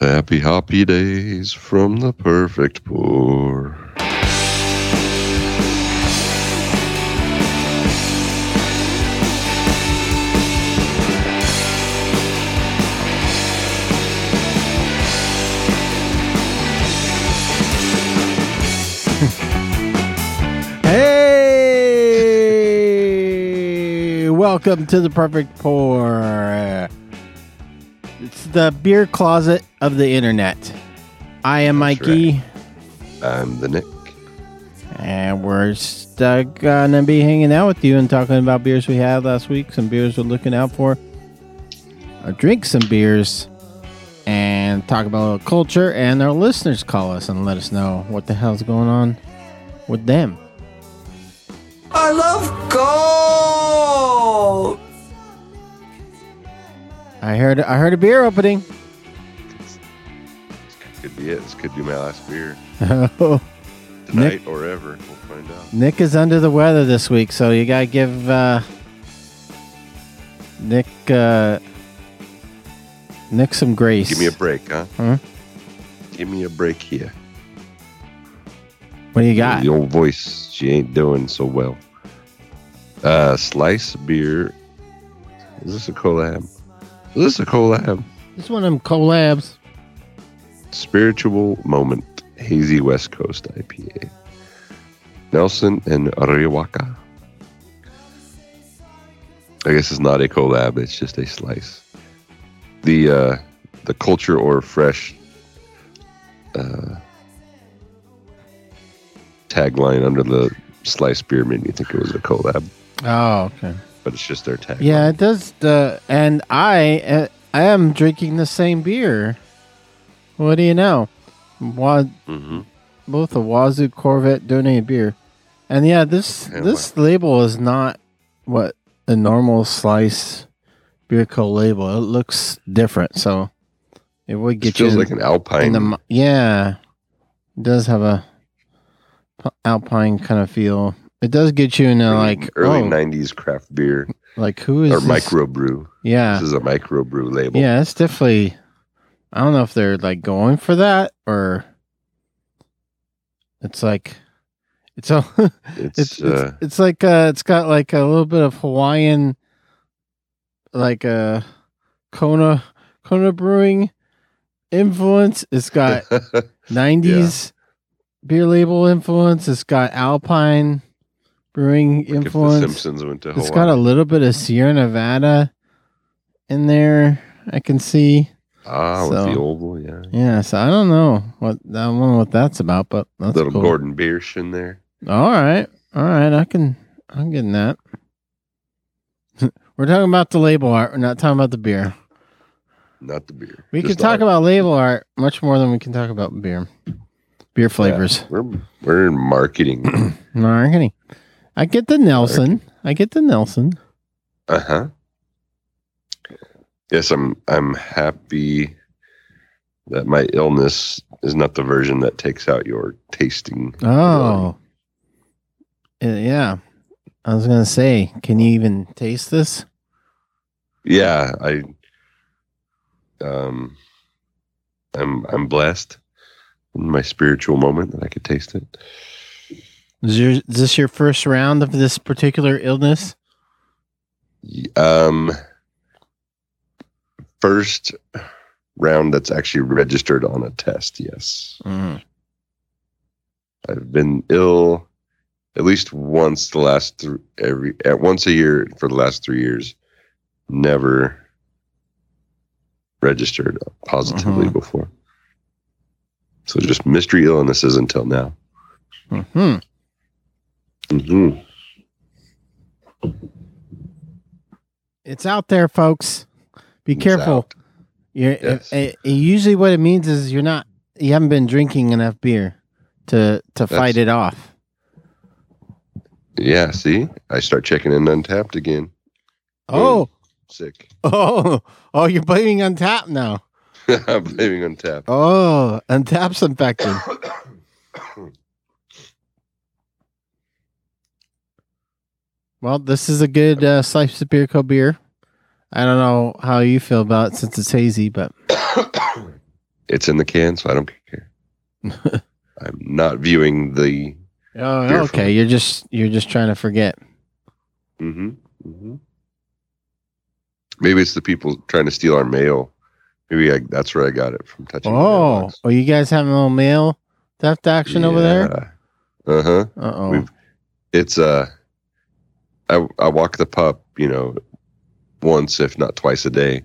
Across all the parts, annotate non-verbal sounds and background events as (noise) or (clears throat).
Happy hoppy days from the perfect pour. (laughs) Hey, welcome to the perfect pour. It's the beer closet of the internet. I am That's Mikey, I'm the Nick. and we're stuck uh, gonna be hanging out with you and talking about beers we had last week, some beers we're looking out for, or drink some beers, and talk about culture. And our listeners call us and let us know what the hell's going on with them. I love gold. I heard I heard a beer opening. Could be it. This could be my last beer (laughs) Oh. tonight or ever. We'll find out. Nick is under the weather this week, so you gotta give uh, Nick uh, Nick some grace. Give me a break, huh? Huh? Give me a break here. what do you got? The old voice, she ain't doing so well. Uh, slice beer. Is this a collab? This is a collab? This one of them collabs. Spiritual Moment Hazy West Coast IPA. Nelson and Riwaka. I guess it's not a collab, it's just a slice. The uh the culture or fresh uh tagline under the slice beer made me think it was a collab, Oh, okay. But it's just their tag. Yeah, it does. The and I uh, I am drinking the same beer. What do you know? Wa- hmm both a Wazoo Corvette donated beer, and yeah, this this label is not what a normal slice beer co label. It looks different, so it would It get feels you like an in alpine. the yeah. It does have a alpine kind of feel. It does get you in a early- like early oh, '90s craft beer like who is or this? microbrew. Yeah, This is a microbrew label. yeah, it's definitely. I don't know if they're like going for that or it's like it's a (laughs) It's, it's, uh, it's it's like uh it's got like a little bit of Hawaiian like uh Kona Kona brewing influence. It's got (laughs) 90s beer label influence. It's got Alpine brewing like influence. Simpsons went to Hawaii. It's got a little bit of Sierra Nevada in there. I can see. ah with the so- oval, yeah. Yeah, so I don't know what I don't know what that's about, but that's Little cool. Gordon Biersch in there. All right, all right, I can I'm getting that. (laughs) We're talking about the label art. We're not talking about the beer. Not the beer. We Just can talk art. about label art much more than we can talk about beer. Beer flavors. We're we're in marketing. (clears throat) Marketing. I get the Nelson. I get the Nelson. uh huh. Yes, I'm. I'm happy that my illness is not the version that takes out your tasting. Oh. Uh, yeah. I was gonna say, can you even taste this? Yeah, I. Um, I'm I'm blessed in my spiritual moment that I could taste it. Is, your, is this your first round of this particular illness? Um, first round that's actually registered on a test. Yes, Mm. I've been ill at least once the last three every at once a year for the last three years. Never registered positively Mhm. before. So just mystery illnesses until now. hmm hmm It's out there, folks. Be careful. Yes. uh, uh, usually what it means is you're not you haven't been drinking enough beer to to fight That's- it off. Yeah, see, I start checking in Untappd again. Oh, Sick. (laughs) oh, oh! You're blaming Untappd now. (laughs) I'm blaming Untappd. Oh, tap's infected. (coughs) Well, this is a good uh, slice of beer co beer. I don't know how you feel about it since it's hazy, but (coughs) it's in the can, so I don't care. (laughs) I'm not viewing the. Oh, Beer okay. from- You're just you're just trying to forget. hmm hmm Maybe it's the people trying to steal our mail. Maybe I, that's where I got it from touching. Oh, oh, you guys having a little mail theft action over there? Uh huh. Uh oh. It's uh, I I walk the pup, you know, once if not twice a day,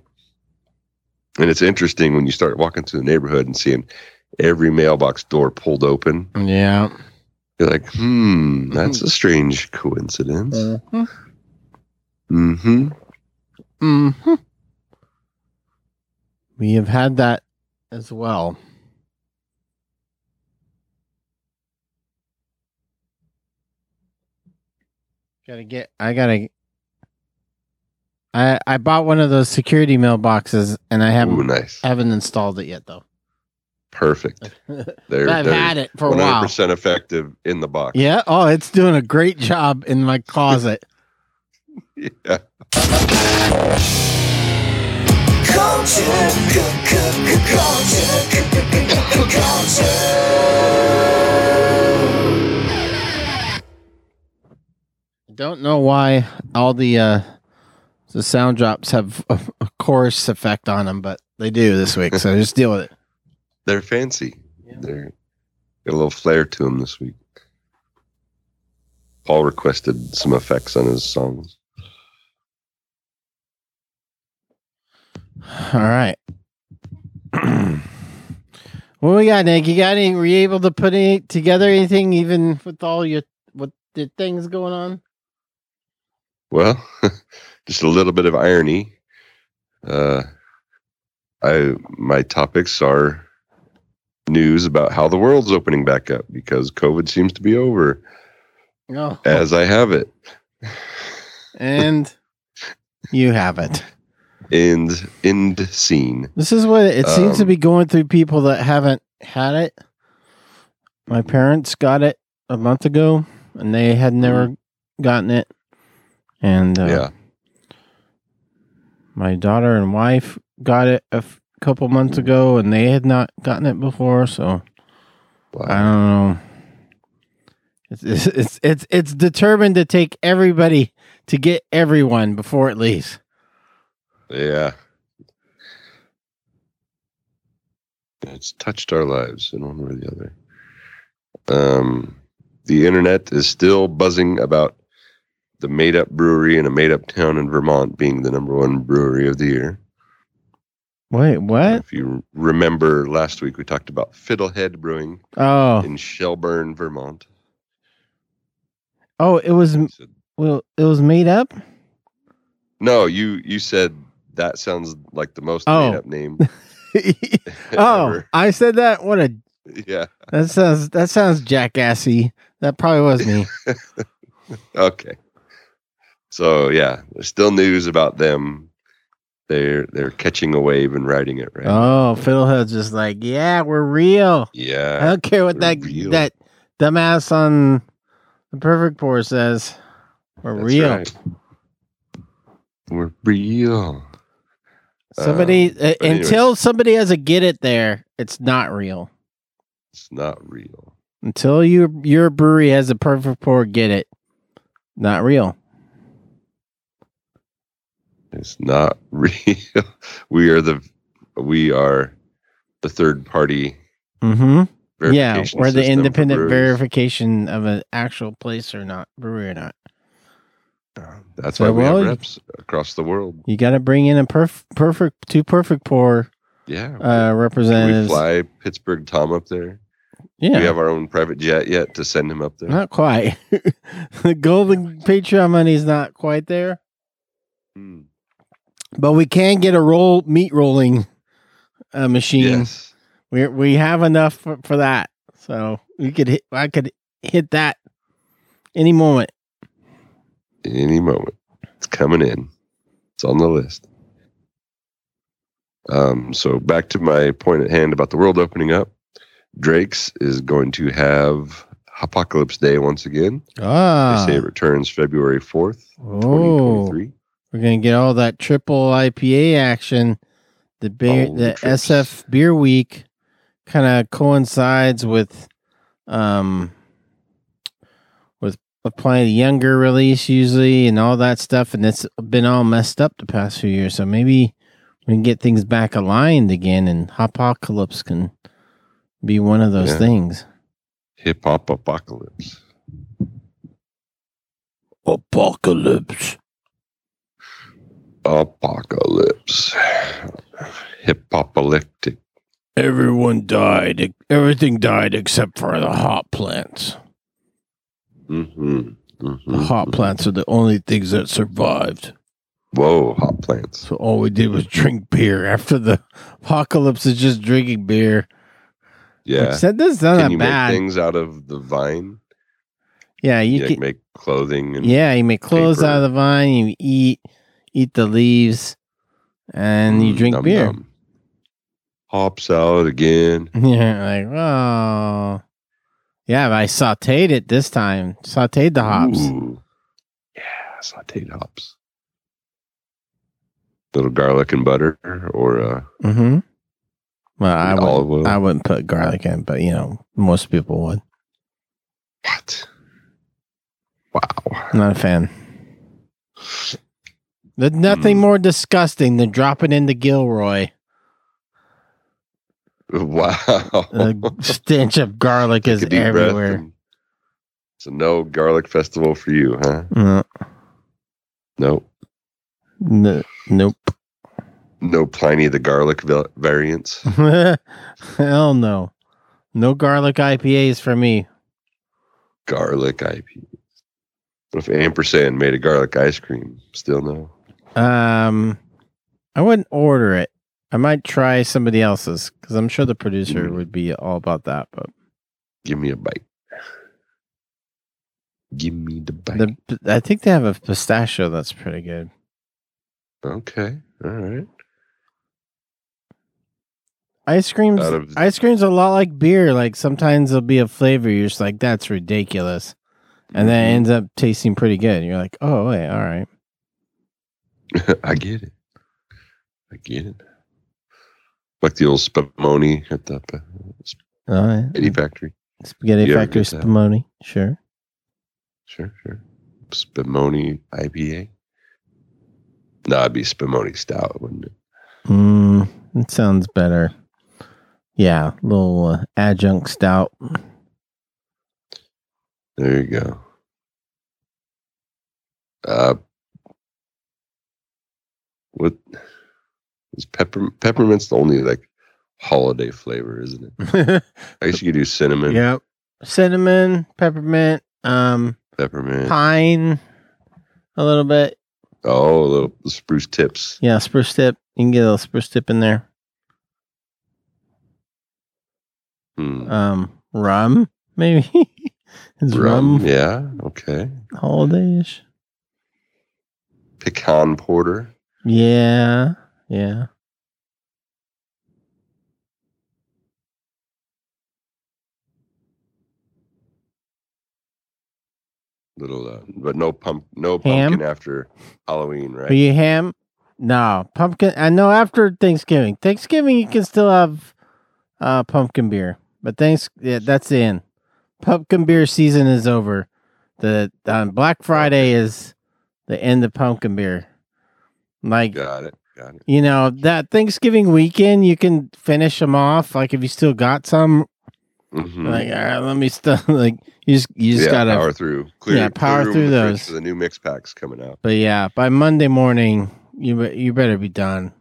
and it's interesting when you start walking through the neighborhood and seeing every mailbox door pulled open. Yeah. You're like, hmm, that's a strange coincidence. Mm-hmm. Mm-hmm. Mm-hmm. We have had that as well. Gotta get. I gotta. I I bought one of those security mailboxes, and I haven't nice. haven't installed it yet though. Perfect. (laughs) They're, I've they're had it for a while. 100% effective in the box. Yeah. Oh, it's doing a great job in my closet. (laughs) Yeah. Culture, culture, culture. Don't know why all the uh the sound drops have (laughs) a, a chorus effect on them, but they do this week. So just deal with it. (laughs) They're fancy. Yeah. They're got a little flair to them this week. Paul requested some effects on his songs. All right. (clears throat) what we got, Nick? You got any? Were you able to put any together anything, even with all your with the things going on? Well, (laughs) just a little bit of irony. Uh, I my topics are news about how the world's opening back up because COVID seems to be over No. as I have it. and (laughs) you have it. End end scene. This is what it seems to Um, be going through people that haven't had it. My parents got it a month ago, and they had never gotten it. And uh, yeah. my daughter and wife got it a f- couple months ago, and they had not gotten it before. So I don't know. It's it's it's it's, it's determined to take everybody to get everyone before it leaves. Yeah. It's touched our lives in one way or the other. Um, the internet is still buzzing about the made up brewery in a made up town in Vermont being the number one brewery of the year. Wait, what? If you remember last week, we talked about Fiddlehead Brewing Oh, in Shelburne, Vermont. oh, it was said- well, it was made up. no, you you said that sounds like the most Oh. made up name. (laughs) (laughs) oh. I said that. What a yeah. that sounds that sounds jackassy. That probably was me. (laughs) Okay. So yeah, there's still news about them. They're they're catching a wave and riding it right. oh, Fiddlehead's just like, yeah, we're real. Yeah, I don't care what that real. that dumbass on the Perfect Pour says. We're that's real. right. We're real. Somebody Um, uh, until somebody has a get it there, it's not real. It's not real. Until your your brewery has a Perfect Pour, get it. Not real. It's not (laughs) real. we are the we are the third party Mm-hmm. Yeah, we're the independent verification of an actual place or not, brewery or not. That's So, why we well, have reps across the world. You got to bring in a perf- perfect, two perfect pour Yeah. uh, Can we representatives. fly Pittsburgh Tom up there? yeah, We have our own private jet yet to send him up there. not quite. (laughs) the golden Patreon money is not quite there, Hmm. But we can get a roll meat rolling uh, machine. Yes. We we have enough for, for that, so we could hit. I could hit that any moment. Any moment. It's coming in. It's on the list. Um, so back to my point at hand about the world opening up. Drake's is going to have Apocalypse Day once again. Ah, They say it returns February 4th, oh, 2023. We're gonna get all that triple IPA action. The beer, All the the trips. SF Beer Week kind of coincides with um with a Pliny the Younger release usually and all that stuff and it's been all messed up the past few years so maybe we can get things back aligned again and apocalypse can be one of those Yeah. things Hip hop apocalypse. apocalypse Apocalypse. Hip apocalyptic. everyone died everything died except for the hot plants Mm-hmm. the hmm hot plants are the only things that survived Whoa, hot plants. So all we did was drink beer. After the apocalypse is just drinking beer. Yeah. Which that does not Can you bad. make things out of the vine? yeah, you You like can. make clothing and Yeah, you make clothes paper. out of the vine. You eat, eat the leaves, and you Mm, drink num beer. num. Hop salad again. (laughs) Yeah, like oh, yeah. But I sautéed it this time. Sautéed the hops. Ooh. Yeah, sauteed hops. Little garlic and butter or uh, Mm-hmm. Well, I would. I wouldn't put garlic in, but you know, most people would. what? Wow. I'm not a fan. (sighs) (laughs) There's nothing Mm. more disgusting than dropping into Gilroy. Wow. The stench of garlic is a deep breath everywhere. a no garlic festival for you, huh? No. Nope. n- nope. No Pliny the garlic va- variants. (laughs) Hell no. No garlic IPAs for me. garlic IP. What if ampersand made a garlic ice cream? Still no. Um, I wouldn't order it. I might try somebody else's because I'm sure the producer Mm. would be all about that. But Give me a bite. Give me the bite. the I think they have a pistachio that's pretty good. okay. All right. Ice cream's of- ice cream's a lot like beer. Like sometimes there'll be a flavor you're just like that's ridiculous, and then it Mhm. ends up tasting pretty good. You're like, oh wait, all right. (laughs) I get it. I get it. Like the old spumoni at the uh, right. spaghetti factory. Spaghetti You Factory? Spumoni. Sure. Sure, sure. Spumoni IPA. No, it'd be Spumoni Stout, wouldn't it? Mm, it sounds better. Yeah, little uh, adjunct stout. There you go. Uh, what is pepper? Peppermint's the only like holiday flavor, isn't it? (laughs) I guess you could do cinnamon, yep. Cinnamon, peppermint, um, peppermint. pine, a little bit. Oh, a little spruce tips. Yeah, spruce tip. You can get a little spruce tip in there. Hmm. Um, rum, maybe. (laughs) Is Rum, rum, yeah, okay. holidayish? Pecan porter. Yeah, yeah. Little, uh, but no pump, no Ham? pumpkin after Halloween, right? Are you ham? No, pumpkin. I know after Thanksgiving. Thanksgiving, you can still have uh, pumpkin beer, but thanks. Yeah, that's the end. Pumpkin beer season is over. The on Black Friday is the end of pumpkin beer. Like Got it. Got it. you know that Thanksgiving weekend, you can finish them off. Like if you still got some, Mhm. like all right, let me still (laughs) like you just you just yeah, gotta. power through. Clear, Yeah, power clear through those. The new mix packs coming out. But yeah, by Monday morning, you you better be done.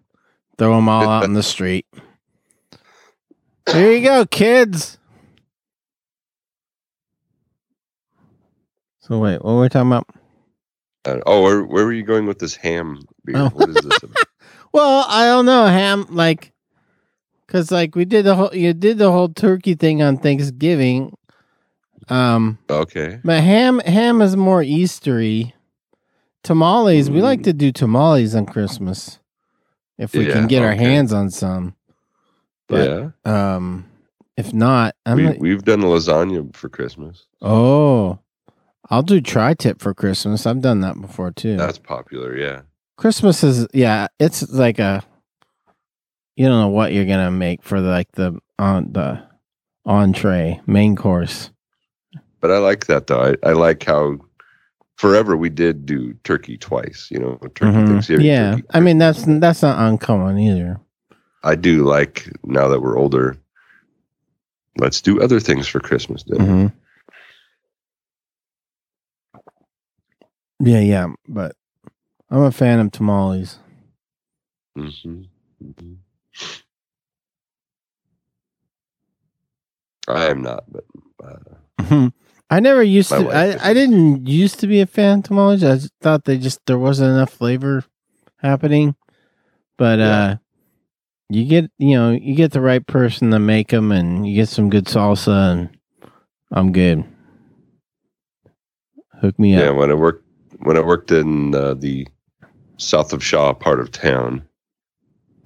Throw them all out in the street. (laughs) There you go, kids. So wait, what were we talking about? Uh, oh, where, where were you going with this ham beer? Oh. What is this? about? (laughs) Well, I don't know, Ham. Like, cause like we did the whole you did the whole turkey thing on Thanksgiving. Um, okay. but ham ham is more Eastery. Tamales, we like Mm. to do tamales on Christmas if we Yeah, can get our hands on some. But- yeah. Um, if not, I'm We, like, we've done lasagna for Christmas. oh, I'll do tri-tip for Christmas. I've done that before too. That's popular. Yeah. Christmas is yeah, it's like a you don't know what you're gonna make for like the on the entree main course. But I like that though. I, I like how forever we did do turkey twice. You know, turkey Mhm. Thanksgiving. Yeah, turkey I mean that's that's not uncommon either. I do like now that we're older. Let's do other things for Christmas dinner. Mhm. Yeah, yeah, but I'm a fan of tamales. Mhm, mhm. I am not, but uh. (laughs) I never used to. I. I didn't used to be a fan of tamales. I thought they just there wasn't enough flavor happening. But Yeah. uh, you get you know you get the right person to make them, and you get some good salsa, and I'm good. Hook me yeah, up. Yeah, when I worked when I worked in uh, the south of Shaw part of town,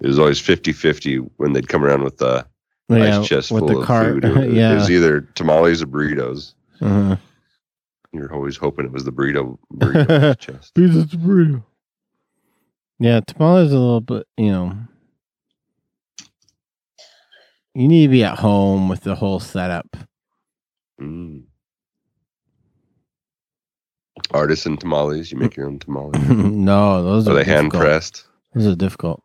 it was always 50-50 when they'd come around with the Yeah, ice chest with full the of food. (laughs) It, was- it was either tamales or burritos. uh-huh. You're always hoping it was the burrito, (laughs) burrito chest. Pizza burrito. Yeah, tamales a little bit, you know. You need to be at home with the whole setup. Mm. Artisan tamales. You make your own tamales. (laughs) no, those Are are they hand pressed. Those are difficult.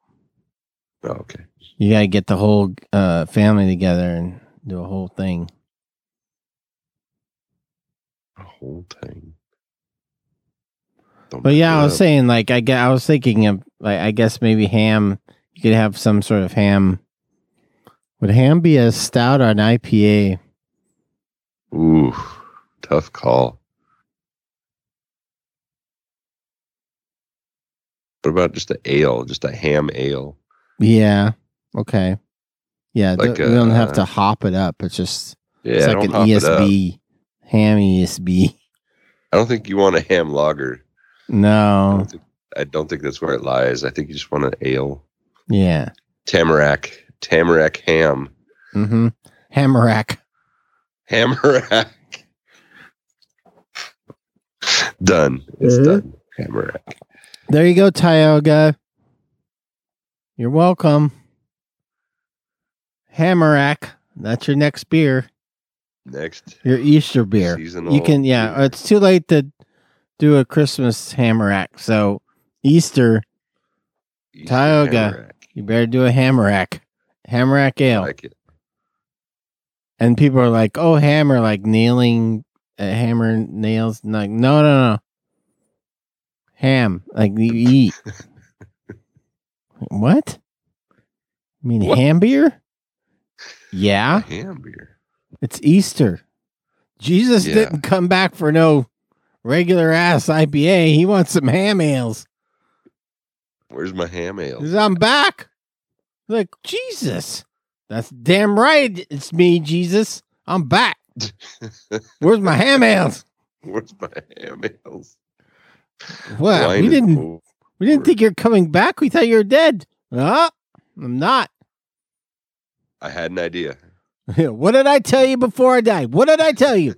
Oh, okay. You gotta get the whole uh, family together and do a whole thing. A whole thing. Don't But yeah, I was saying like I, gue- I was thinking of like I guess maybe ham. You could have some sort of ham. Would ham be a stout or an IPA? Ooh, tough call. What about just a ale, just a ham ale? Yeah. Okay. Yeah. Like, th- we don't have uh, to hop it up. It's just Yeah, it's like an hop it up. ESB, ham ESB. I don't think you want a ham lager. I No. don't think, I don't think that's where it lies. I think you just want an ale. Yeah. Tamarack, Tamarack ham, Mm-hmm. Hammerack. Hamarack. (laughs) done. It's Mhm. done. Hamarack. There you go, Tioga. You're welcome. Hammerack. That's your next beer. Next. Your Easter beer. Seasonal You can, yeah. It's too late to do a Christmas Hammerack. So Easter, Easter Tioga. Hamarack. you better do a Hammerack. Hammerack I ale. like it. and people are like, "Oh, hammer, like nailing, uh, hammer nails." And like, no, no, no, ham, like you eat. (laughs) what? You mean What? ham beer? A Yeah, ham beer. it's Easter. Jesus Yeah. didn't come back for no regular ass IPA. He wants some ham ales. Where's my ham ale? I'm back. Like Jesus, that's damn right. It's me, Jesus. I'm back. (laughs) Where's my ham ales? Where's my ham ales? Well, Wine we didn't. over. We didn't think you're coming back. We thought you were dead. Ah, I'm not. I had an idea. (laughs) what did I tell you before I died? What did I tell you?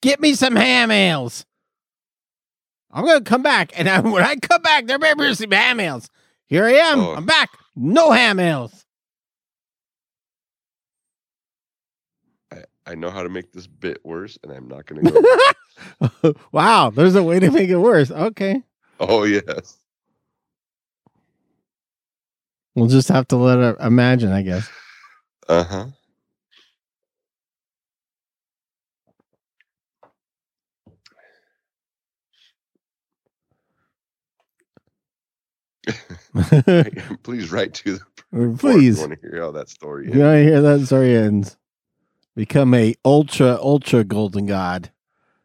Get me some ham ales. I'm gonna come back, and I, (laughs) when I come back, there better be some ham ales. Here I am. Oh. I'm back. No ham ales. I know how to make this bit worse, and I'm not going to go. (laughs) (laughs) wow, there's a way to make it worse. Okay, oh yes. we'll just have to let her imagine, I guess. Uh huh. (laughs) (laughs) Please write to the Please, want to hear how that story you want to hear that story ends. Become a ultra ultra golden god.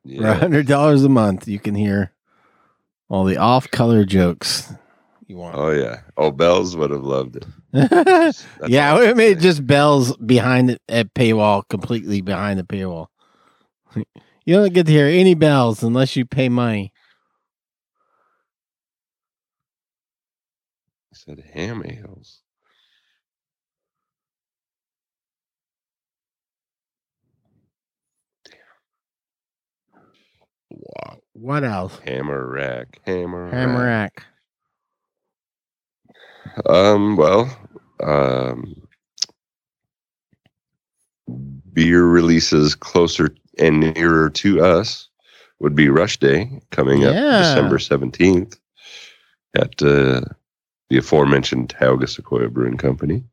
For a hundred dollars a month, you can hear all the off-color jokes you want. Oh yeah. Oh, Bells would have loved it. (laughs) Yeah, all I we made just bells behind the at paywall, completely behind the paywall. (laughs) You don't get to hear any bells unless you pay money. I said ham ales. What else? Hammer rack. Hammer. Hammer rack. rack. Um. Well. Um. beer releases closer and nearer to us would be Rush Day coming up December 17th at uh, the aforementioned Tioga Sequoia Brewing Company.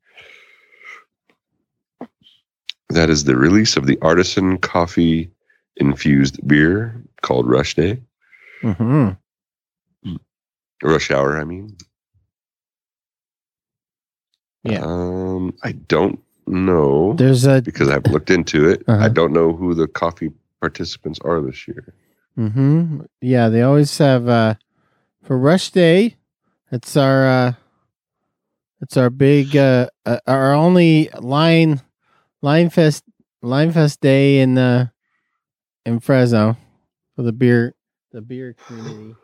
That is the release of the artisan coffee infused beer called Rush Day. hmm Rush Hour, I mean. Yeah. Um, I don't know There's a because I've looked into it. Uh-huh. I don't know who the coffee participants are this year. hmm Yeah, they always have uh for Rush Day. It's our uh it's our big uh, uh our only line line fest line fest day in uh in Fresno for the beer the beer community.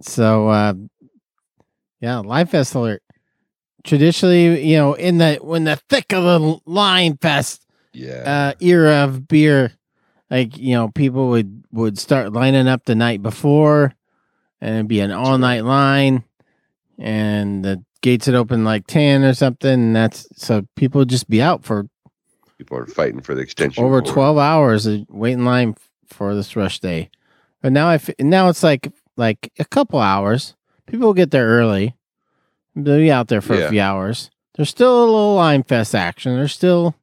So uh yeah, Line Fest alert. Traditionally, you know, in the when the thick of the Line Fest Yeah. uh era of beer, like you know, people would would start lining up the night before, and it'd be an all night line, and the gates would open like ten or something. And that's so people would just be out for People are fighting for the extension. over cord. twelve hours of wait in line for this rush day. But now I f- now it's like like a couple hours. People get there early. They'll be out there for Yeah. a few hours. There's still a little line fest action. There's still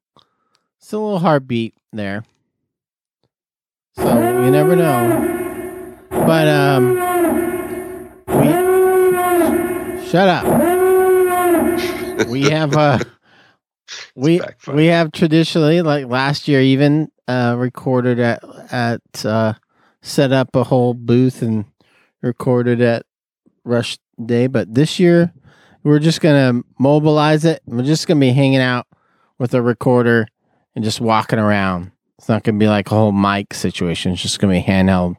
still a little heartbeat there. So you never know. But um we shut up. We have uh (laughs) we we have traditionally like last year even uh recorded at at uh set up a whole booth and recorded at rush day but this year we're just gonna mobilize it. We're just gonna be hanging out with a recorder and just walking around. It's not gonna be like a whole mic situation. It's just gonna be a handheld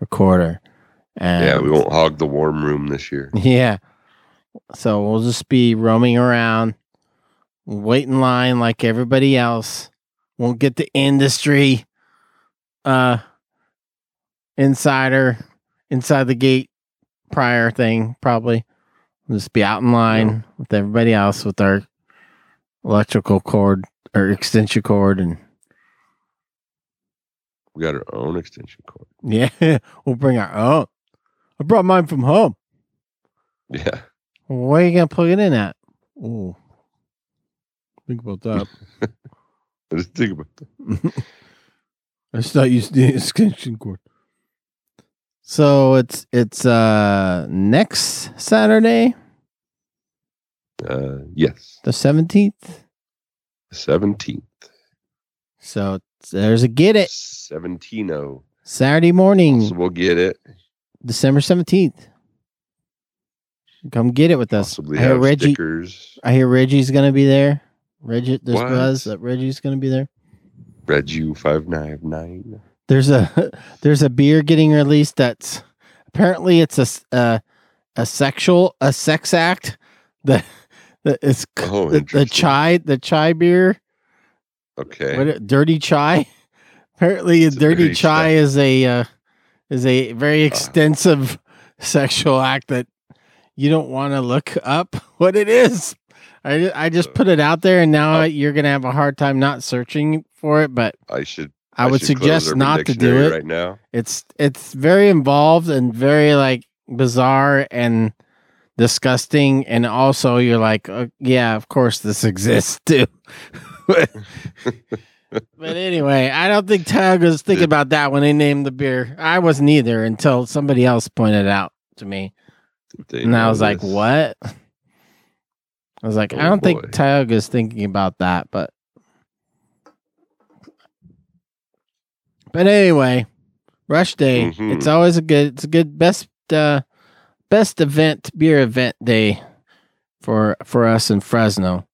recorder. And yeah, we won't hog the warm room this year. (laughs) yeah. So we'll just be roaming around, wait in line like everybody else. Won't get the industry uh insider inside the gate prior thing probably. We'll just be out in line with everybody else with our electrical cord or extension cord and We got our own extension cord. (laughs) yeah, we'll bring our own. I brought mine from home. Yeah. Where are you gonna plug it in at? Oh, think about that. I (laughs) just think about that. (laughs) I just thought you used the extension cord. So it's it's uh next Saturday, Uh, yes. the seventeenth. Seventeenth. So there's a get it Seventino. Saturday morning, So we'll get it. December seventeenth. Come get it with us. Possibly I hear have Reggie. stickers. I hear Reggie's gonna be there. Reggie, there's What? buzz that Reggie's gonna be there. Regu five nine nine. There's a (laughs) there's a beer getting released that's apparently it's a s- uh, a sexual a sex act that (laughs) that is Oh, the, the chai the chai beer Okay. what dirty chai (laughs) apparently a It's a dirty chai chai. is a uh, is a very Ah. extensive sexual act that you don't want to look up (laughs) what it is I, I just Uh, put it out there and now oh. you're gonna have a hard time not searching for it but I should. I, would should suggest not to do it right now. it's it's very involved and very like bizarre and disgusting and also you're like uh, yeah of course this (laughs) exists too but anyway i don't think Tug was thinking about that when they named the beer i wasn't either until somebody else pointed it out to me and i was like what? I was like i Oh, don't boy. think Tug is thinking about that but but anyway rush day Mhm. it's always a good it's a good best uh best event beer event day for for us in fresno.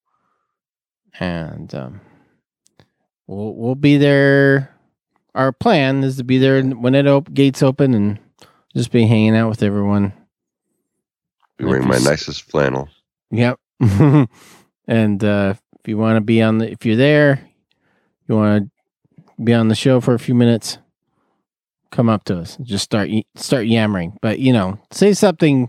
And um we'll we'll be there. Our plan is to be there when it op- gates open and just be hanging out with everyone Be wearing my If you s- nicest flannel. Yep. (laughs) and uh, if you want to be on the, if you're there, you want to be on the show for a few minutes, come up to us. Just start start yammering, but you know, say something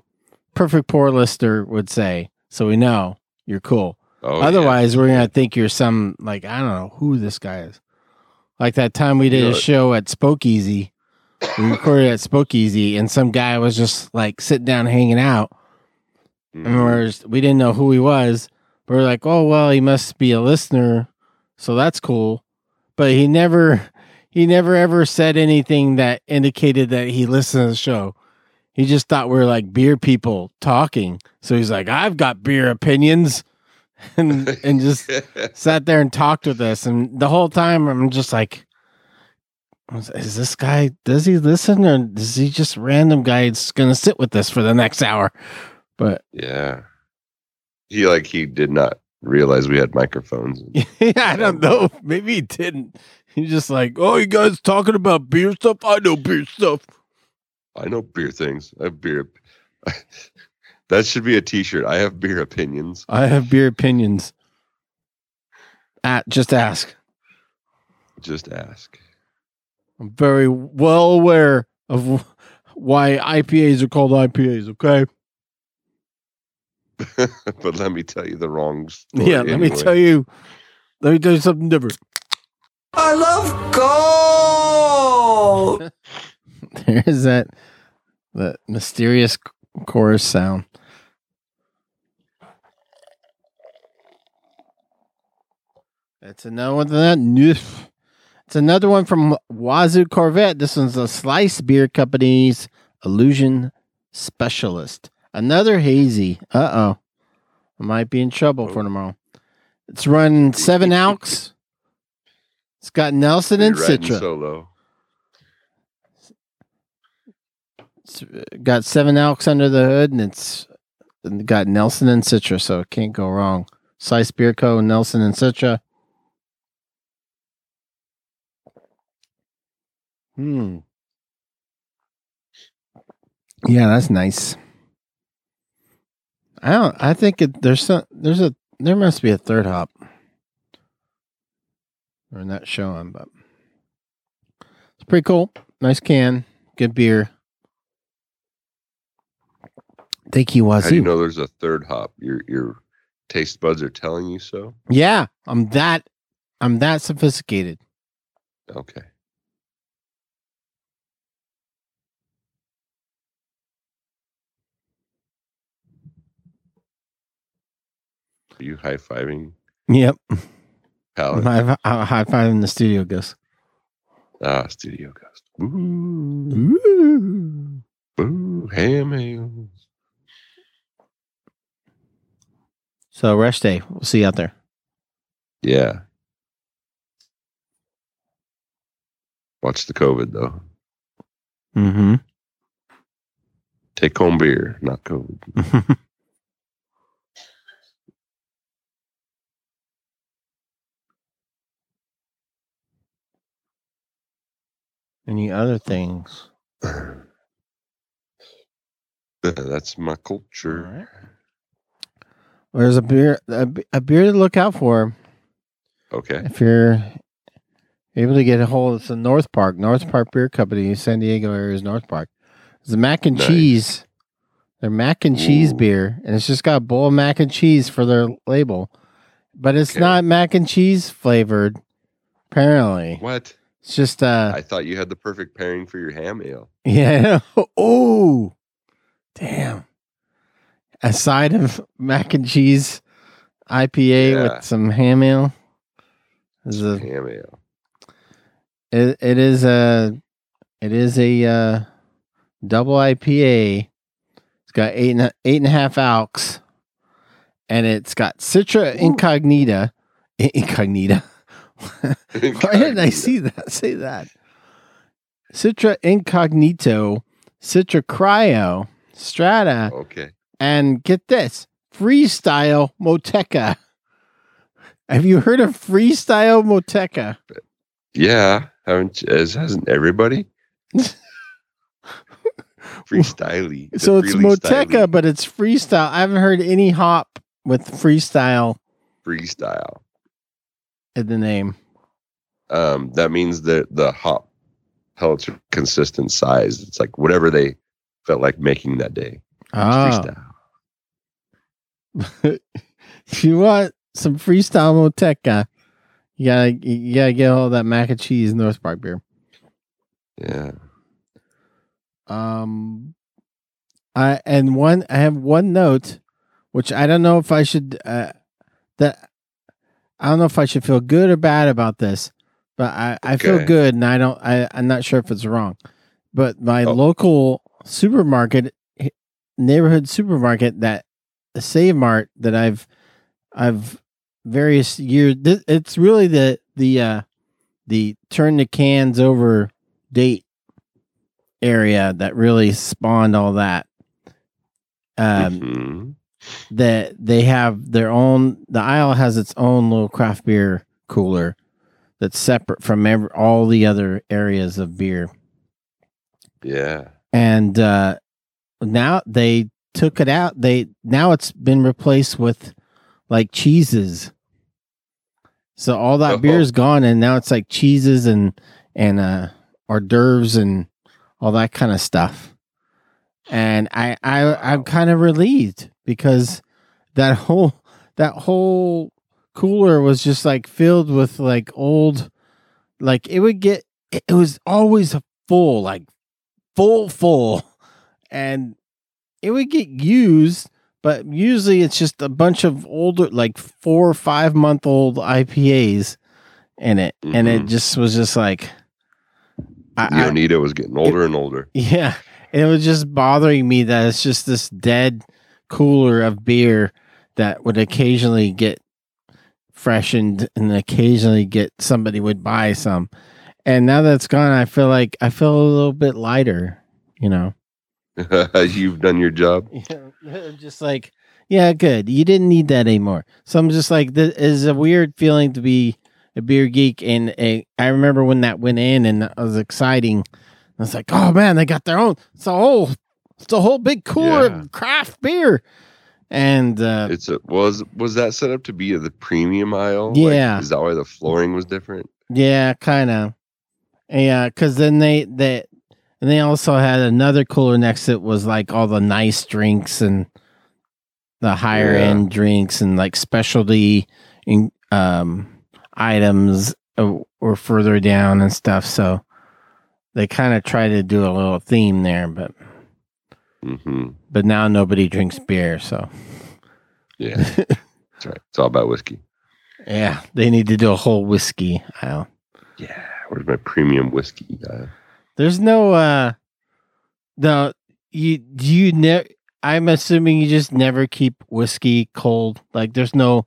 perfect pour lister would say, so we know you're cool. Oh, yeah. Otherwise, we're gonna think you're some like I don't know who this guy is. Like that time we did You a show at Spokeasy, we recorded at Spokeasy, and some guy was just like sitting down hanging out, and Mhm. we're just- we didn't know who he was. But we're like, oh well, he must be a listener, so that's cool. But he never, (laughs) he never ever said anything that indicated that he listened to the show. He just thought we are like beer people talking. So he's like, I've got beer opinions, (laughs) and and just (laughs) sat there and talked with us. And the whole time, I'm just like, is this guy? Does he listen, or is he just random guy that's gonna sit with us for the next hour? But yeah. He like he did not realize we had microphones. (laughs) yeah, I don't um, know. (laughs) Maybe he didn't. He's just like, oh, you guys talking about beer stuff? I know beer stuff. I know beer things. I have beer. (laughs) that should be a T-shirt. I have beer opinions. I have beer opinions. At just ask. Just ask. I'm very well aware of why IPAs are called IPAs. Okay. (laughs) but let me tell you the wrong story. yeah. Let me tell you. Let me tell you something different. I love gold. (laughs) There is that that mysterious chorus sound. It's another one. That Noof. It's another one from Wazoo Corvette. This one's a Slice Beer Company's Illusion Specialist. Another hazy. Uh oh, I might be in trouble for tomorrow. It's run seven (laughs) ounce. It's got Nelson and Citra. solo. It's uh, got seven Elks under the hood, and it's got Nelson and Citra, so it can't go wrong. Slice Beer Co. Nelson and Citra. Hmm. Yeah, that's nice. I don't. I think it, there's some. There's a. There must be a third hop. We're not showing, but it's pretty cool. Nice can. Good beer. Thank you, How do you Wazoo. know there's a third hop? Your your taste buds are telling you so. Yeah, I'm that. I'm that sophisticated. Okay. Are you high fiving Yep. palette? (laughs) High, high five in the studio, Gus. ah, studio ghost. Ooh, Ooh. ooh, ham ales. So rest day. We'll see you out there. Yeah. Watch the COVID though. Mm-hmm. Take home beer, not COVID. (laughs) Any other things? (laughs) That's my culture. right. There's a beer, a, a beer to look out for Okay. if you're able to get a hold. It's the North Park, North Park Beer Company, San Diego area's North Park. It's a mac and Nice. cheese. They're mac and cheese Ooh. beer, and it's just got a bowl of mac and cheese for their label, but it's Okay. not mac and cheese flavored. Apparently, What? It's just uh, I thought you had the perfect pairing for your ham ale. (laughs) yeah. (laughs) oh, damn! A side of mac and cheese IPA Yeah. with some ham ale. Is a Ham ale. It, it is a it is a uh, double IPA. It's got eight and a, eight and a half alks, and it's got Citra Incognita. I- (laughs) Incognita. (laughs) Why didn't I see that? Say that. Citra Incognito, Citra Cryo, Strata, Okay. and get this Freestyle Motueka. Have you heard of Freestyle Motueka? Yeah. Haven't you- as hasn't everybody? (laughs) Freestyly. So it's Motueka, but it's freestyle. I haven't heard any hop with freestyle freestyle. In the name. Um, that means that the hop pellets are consistent size. It's like whatever they felt like making that day. Oh, Freestyle. if you want some freestyle Motueka, you gotta you gotta get all that mac and cheese North Park beer. Yeah. Um, I and one I have one note, which I don't know if I should uh that I don't know if I should feel good or bad about this, but I I feel good and I don't I I'm not sure if it's wrong, but my Oh. local supermarket neighborhood supermarket that Save Mart that I've I've various years it's really the the uh the turn the cans over date area that really spawned all that um Mhm. That they have their own the aisle has its own little craft beer cooler that's separate from every, all the other areas of beer Yeah. and uh now they took it out they now it's been replaced with like cheeses so all that Oh. beer is gone and now it's like cheeses and and uh hors d'oeuvres and all that kind of stuff and i i i'm kind of relieved because that whole that whole cooler was just like filled with like old like it would get it it was always full like full full and it would get used but usually it's just a bunch of older like four or five month old ipas in it and it Mhm. just was just like I, Yonita was getting older and older. (laughs) yeah and it was just bothering me that it's just this dead cooler of beer that would occasionally get freshened and occasionally get somebody would buy some. And now that's gone i feel like i feel a little bit lighter you know? (laughs) You've done your job. (laughs) yeah, just like yeah good. You didn't need that anymore. So i'm just like this is a weird feeling to be a beer geek. And a, i remember when that went in and it was exciting i was like oh man they got their own it's a whole it's a whole big cooler Yeah. craft beer and uh It's a was was that set up to be the premium aisle? Yeah. is that why the flooring was different? yeah kind of yeah because then they they and they also had another cooler next to it was like all the nice drinks and the higher Yeah. end drinks and like specialty in, um items uh, were further down and stuff so they kind of try to do a little theme there but hmm but now nobody drinks beer so Yeah, that's right. It's all about whiskey. yeah they need to do a whole whiskey aisle Yeah, where's my premium whiskey? Uh, There's no uh no you do you never. I'm assuming you just never keep whiskey cold. Like there's no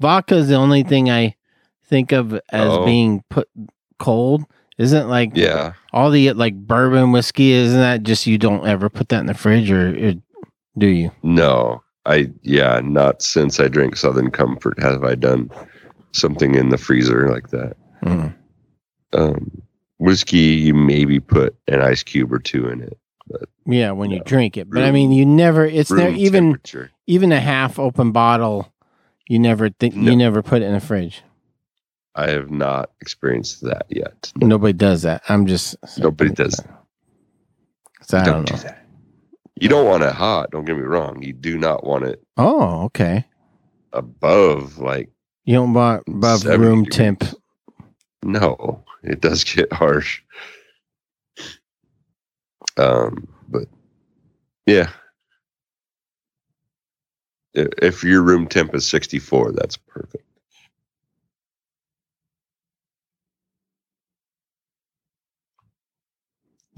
vodka is the only thing I think of as Oh. being put cold. Isn't like yeah, all the like bourbon whiskey isn't that just you don't ever put that in the fridge or, or do you? no, I yeah, not since I drank Southern Comfort have I done something in the freezer like that. Mm. Um, whiskey, you maybe put an ice cube or two in it. But, Yeah, when you drink it. But I mean you never it's there even even a half open bottle you never think No. you never put it in the fridge. I have not experienced that yet. Nobody does that. I'm just Nobody does that. So I don't, don't know. do that. You don't want it hot. Don't get me wrong. You do not want it Oh, okay. above like You don't want above room degrees. temp. no. It does get (laughs) harsh. Um, but yeah. If your room temp is 64, that's perfect.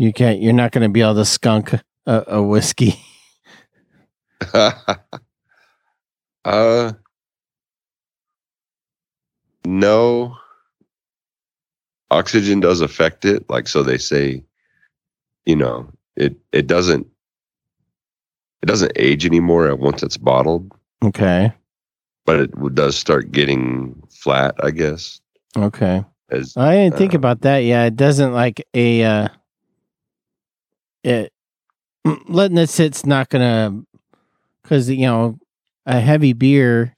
You can't. You're not going to be able to skunk a, a whiskey. (laughs) (laughs) uh no oxygen does affect it like so they say you know it it doesn't it doesn't age anymore once it's bottled Okay. but it does start getting flat i guess Okay. as I didn't think Uh, about that. Yeah, it doesn't like a. uh It letting it sit's not gonna, because you know, a heavy beer,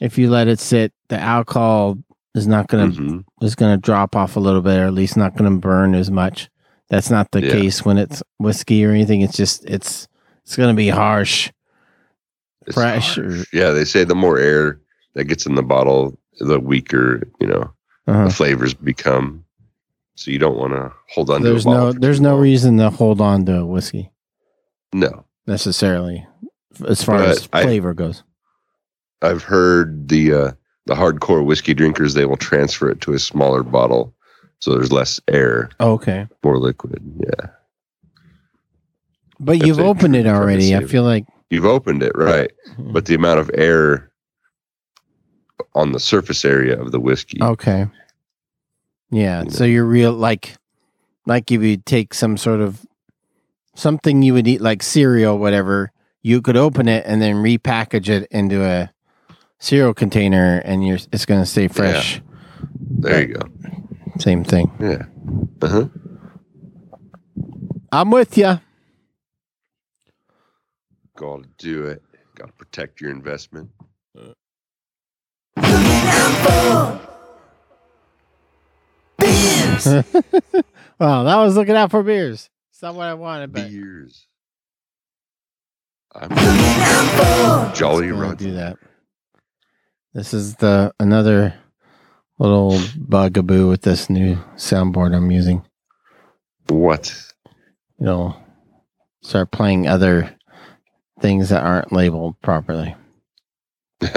if you let it sit, the alcohol is not gonna Mhm. is gonna drop off a little bit, or at least not gonna burn as much. That's not the Yeah. case when it's whiskey or anything. It's just it's It's gonna be harsh. It's Fresh or- harsh. Yeah, they say the more air that gets in the bottle, the weaker you know Uh-huh. the flavors become. So you don't want to hold on. There's no there's no long. reason to hold on to a whiskey No, necessarily, as far But as I- flavor goes. I've heard the uh, the hardcore whiskey drinkers they will transfer it to a smaller bottle, so there's less air, Okay, more liquid. Yeah, but If you've opened it already. I feel like, you've opened it right, but the amount of air on the surface area of the whiskey. okay, yeah. You So you're real like like if you take some sort of something you would eat like cereal, whatever. You could open it and then repackage it into a cereal container, and you're it's gonna stay fresh. There you go. Same thing. Yeah. Uh huh. I'm with you. Got to do it. Got to protect your investment. Beers. (laughs) well, that was looking out for beers. It's not what I wanted, but Beers. I'm Apple. Jolly Gonna Roger. do that. This is the another little bugaboo with this new soundboard I'm using. What? You know, start playing other things that aren't labeled properly. (laughs) Will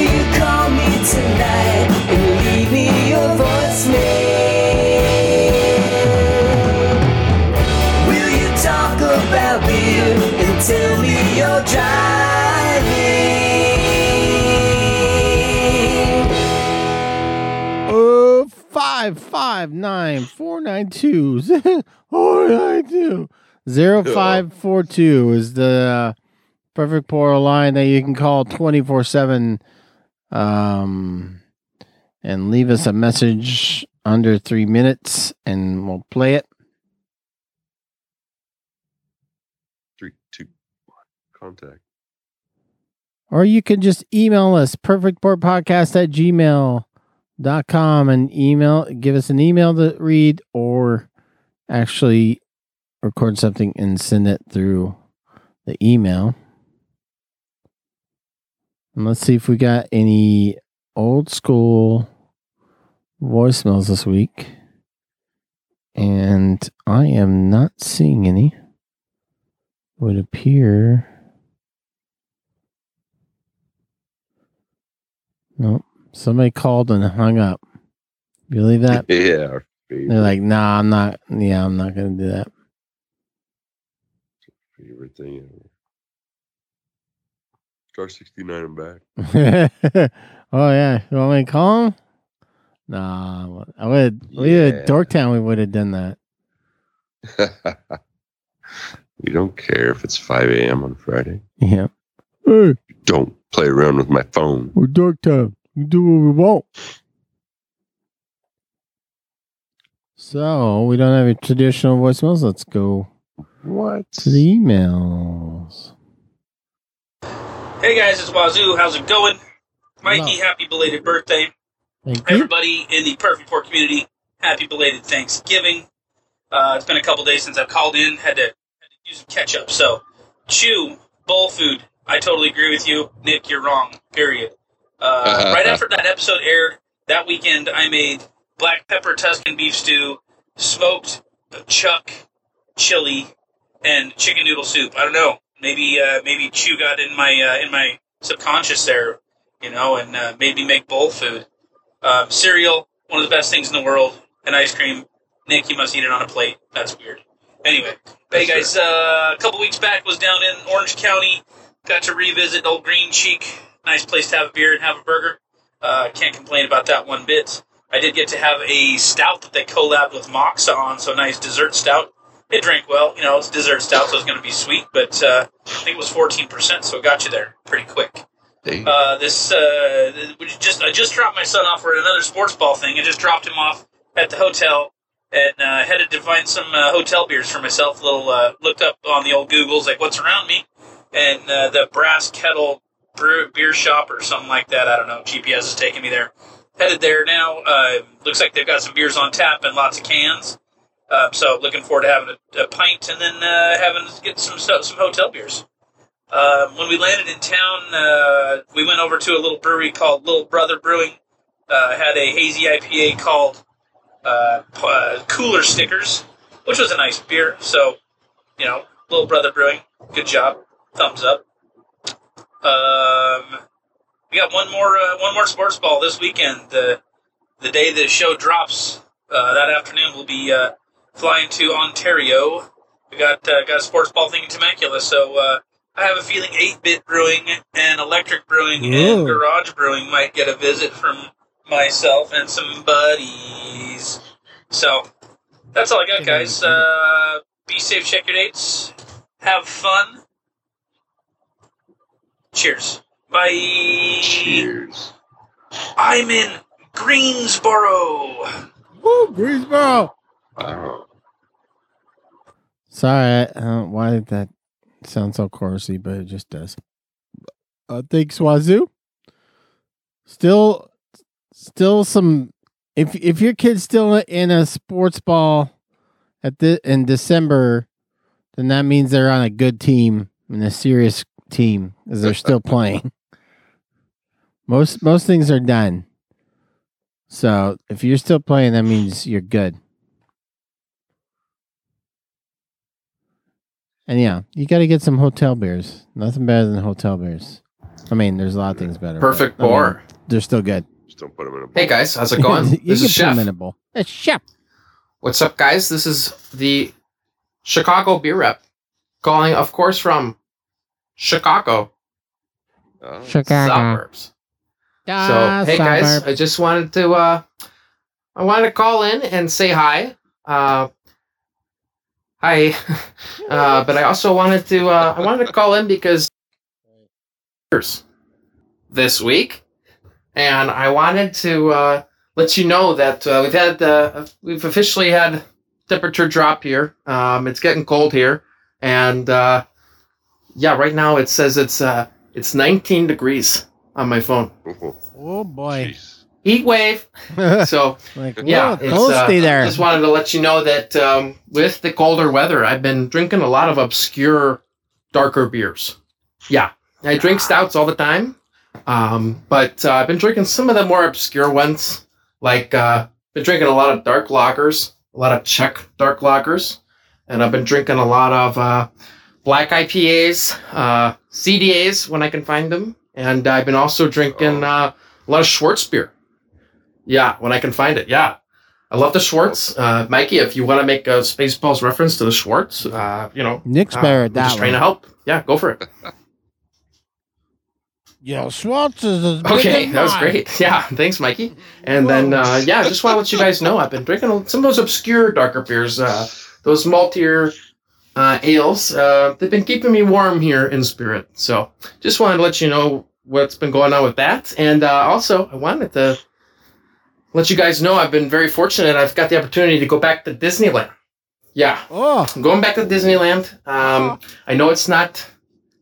you call me tonight and leave me your voicemail? Will you talk about beer and tell me you're driving? Oh, five five nine four nine two four nine two zero five four two is the uh, perfect pour line that you can call twenty four seven, um, and leave us a message under three minutes, and we'll play it. Three, two, one. Contact. Or you can just email us perfectpourpodcast at gmail.com and email give us an email to read or actually record something and send it through the email. And let's see if we got any old school voicemails this week. And I am not seeing any. Would appear Nope. Somebody called and hung up. Believe that? (laughs) Yeah. Favorite, They're like, nah, I'm not. Yeah, I'm not going to do that. favorite thing ever. Star 69 and back. (laughs) oh, yeah. You want me to call him? Nah, I would. We Yeah. at Dorktown, we would have done that. (laughs) we don't care if it's 5 a.m. on Friday. Yeah. Hey, Don't play around with my phone. we're Dorktown. We do what we want. So, we don't have a traditional voicemails. Let's go What? to the emails. Hey guys, it's Wazoo. How's it going? Mikey, happy belated birthday. Thank you. Everybody in the Perfect Pour community, happy belated Thanksgiving. Uh, it's been a couple days since I've called in, had to, had to use some catch up. So, chew, bowl food. I totally agree with you. Nick, you're wrong. Period. Uh, right after that episode aired, that weekend I made black pepper Tuscan beef stew, smoked chuck chili, and chicken noodle soup. I don't know. Maybe uh, maybe Chew got in my uh, in my subconscious there, you know, and uh, made me make bowl food. Um, cereal, one of the best things in the world, and ice cream. Nick, you must eat it on a plate. That's weird. Anyway, hey guys, uh, a couple weeks back was down in Orange County. Got to revisit Old Green Cheek. Nice place to have a beer and have a burger. Uh, can't complain about that one bit. I did get to have a stout that they collabed with Moksa on, so nice dessert stout. It drank well, you know, it's dessert stout, so it's going to be sweet, but uh, I think it was 14%, so it got you there pretty quick. Uh, this uh, just I just dropped my son off for another sports ball thing. I just dropped him off at the hotel and uh, headed to find some uh, hotel beers for myself. Little uh, looked up on the old Googles like what's around me, and uh, the Brass Kettle brew, Beer Shop or something like that. I don't know. GPS is taking me there. Headed there now. Looks like they've got some beers on tap and lots of cans. Um, so looking forward to having a, a pint and then having to get some some hotel beers. Um, when we landed in town, uh, we went over to a little brewery called Little Brother Brewing. Uh, had a hazy IPA called uh, uh, Cooler Stickers, which was a nice beer. So, you know, Little Brother Brewing, good job, thumbs up. Um, we got one more uh, one more sports ball this weekend. The the day the show drops that afternoon, we'll be flying to Ontario. We got got a sports ball thing in Temecula, so I have a feeling 8-bit brewing and electric brewing and garage brewing might get a visit from myself and some buddies. So that's all I got, guys. Uh, be safe, check your dates, have fun. Cheers. Bye. Cheers. I'm in Greensboro. Woo, Greensboro. Wow. Sorry, I why did that sound so chorusy, but it just does. Uh, thanks, Wazoo. Still, still some. If if your kid's still in a sports ball at the in December, then that means they're on a good team and a serious team, as they're still (laughs) playing. Most most things are done. So if you're still playing, that means you're good. And yeah, you got to get some hotel beers. Nothing better than hotel beers. I mean, there's a lot of things better. but, Perfect I mean, pour. they're still good. Just don't put them in a bowl. Hey guys, how's it (laughs) going? you this can is put 'em Chef. in a bowl. It's chef. What's up, guys? This is the Chicago Beer Rep calling, of course, from Chicago Oh, suburbs. So, hey guys, I just wanted to uh I wanted to call in and say hi. Uh hi. (laughs) uh but I also wanted to uh I wanted to call in because this week and I wanted to uh let you know that uh, we've had uh, we've officially had temperature drop here. Um it's getting cold here and uh yeah, right now it says it's uh it's 19 degrees on my phone. oh, oh boy. jeez. Heat wave. (laughs) So like, yeah, yeah, toasty uh, there. Just wanted to let you know that um, with the colder weather, I've been drinking a lot of obscure, darker beers. Yeah, I drink stouts all the time, um, but uh, I've been drinking some of the more obscure ones. Like, uh, been drinking a lot of dark lagers, a lot of Czech dark lagers, and I've been drinking a lot of uh, black IPAs, uh, CDAs when I can find them, and I've been also drinking uh, a lot of Schwartz beer. Yeah, when I can find it. Yeah. I love the Schwartz. Uh, Mikey, if you want to make a Spaceballs reference to the Schwartz, uh, you know, Nick's uh, better at that just trying to help. Yeah, go for it. (laughs) Yo, Schwartz is Okay, that was great. (laughs) Yeah, thanks, Mikey. And then, uh, yeah, just want to let you guys know I've been drinking some of those obscure darker beers, uh, those maltier uh, ales. Uh, they've been keeping me warm here in spirit. So just wanted to let you know what's been going on with that. And uh, also, I wanted to let you guys know I've been very fortunate. I've got the opportunity to go back to Disneyland. Yeah, Oh, I'm going back to Disneyland. Um, I know it's not,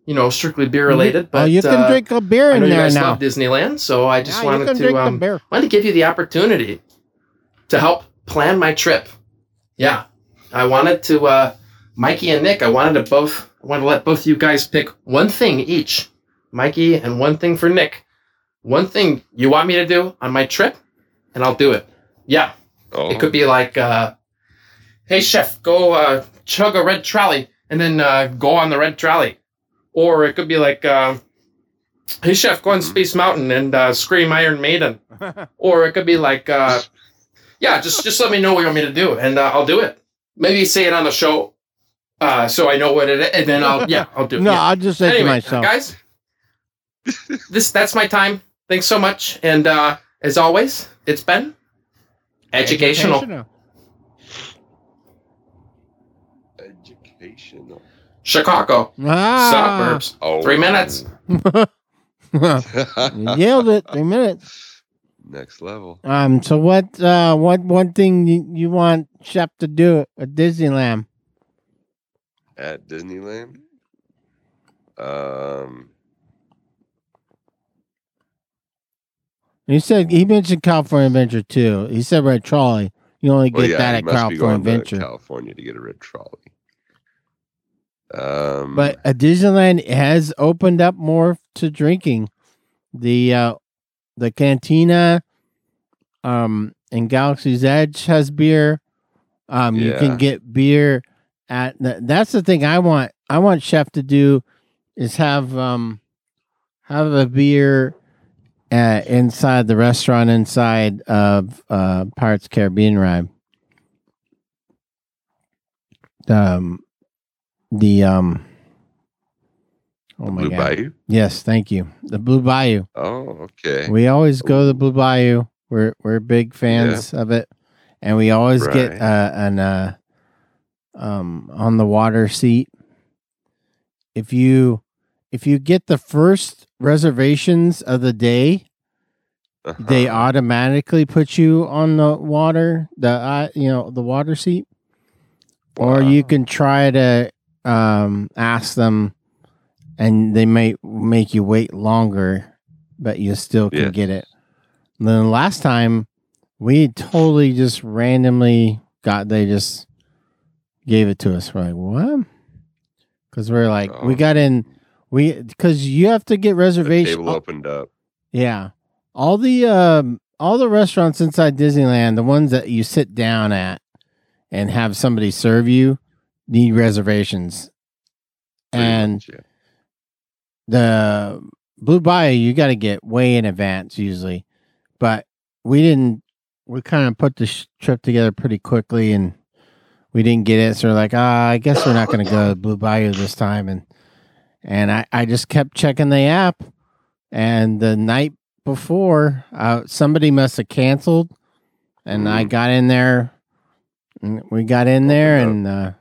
you know, strictly beer related, but oh, you can uh, drink a beer I in know you there guys now. love Disneyland, so I just Yeah, wanted to um, wanted to give you the opportunity to help plan my trip. Yeah, I wanted to, uh, Mikey and Nick. I wanted to both. I wanted to let both of you guys pick one thing each, Mikey, and one thing for Nick. One thing you want me to do on my trip, and I'll do it. Yeah, Oh, it could be like, uh, "Hey chef, go uh, chug a red trolley, and then uh, go on the red trolley," or it could be like. Uh, Hey chef, go on Space Mountain and uh, scream Iron Maiden, (laughs) or it could be like, uh, yeah, just just let me know what you want me to do, and uh, I'll do it. Maybe say it on the show, uh, so I know what it is, and then I'll yeah, I'll do it. (laughs) no, yeah. I'll just say to myself. guys, this that's my time. Thanks so much, and uh, as always, it's been educational. educational. Chicago Ah. suburbs. Oh, Three minutes. You (laughs) Nailed it. Three minutes. Next level. Um. So what? Uh. What? One thing you, you want Chef to do at Disneyland? At Disneyland. Um, He said he mentioned California Adventure too. He said Red Trolley. You only get Well, yeah, that at California going to Adventure. California to get a red trolley. Um, But uh, Disneyland has opened up more to drinking. The uh, the cantina, um, and Galaxy's Edge has beer. Um, you can get beer at. th- That's the thing I want. I want Chef to do is have um have a beer uh, inside the restaurant inside of uh, Pirates Caribbean ride. Um, the um. Oh my Blue god! Bayou. Yes, thank you. The Blue Bayou. Oh, okay. We always go to the Blue Bayou. We're we're big fans of it, and we always get uh, an uh, um on the water seat. If you if you get the first reservations of the day, they Uh-huh. automatically put you on the water, the uh, you know the water seat, or you can try to um, ask them, and they may make you wait longer, but you still can Yes. get it. And then last time, we totally just randomly got they just gave it to us. We're like, what? Because we're like, we Oh. got in. We because you have to get The reservation. table opened up. Yeah. All the um all the restaurants inside Disneyland, the ones that you sit down at and have somebody serve you, need reservations. pretty And much, yeah. the Blue Bayou, you got to get way in advance usually. But we didn't we kind of put the sh- trip together pretty quickly and we didn't get it. So we're like, ah, I guess we're not going to go to Blue Bayou this time. And and I, I just kept checking the app. And the night before, uh, somebody must have canceled. And I Mm. got in there. And we got in there and uh,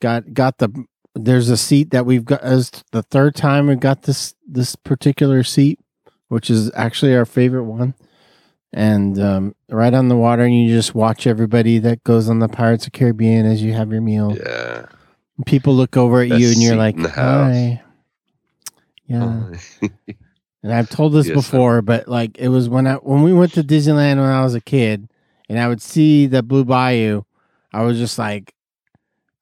got got the. There's a seat that we've got as the third time we got this this particular seat, which is actually our favorite one. And um, right on the water, and you just watch everybody that goes on the Pirates of Caribbean as you have your meal. Yeah. People look over at you, and you're like, in the house. "Hi." Yeah, Oh, (laughs) and I've told this Yes, before, but like it was when I when we went to Disneyland when I was a kid, and I would see the Blue Bayou, I was just like,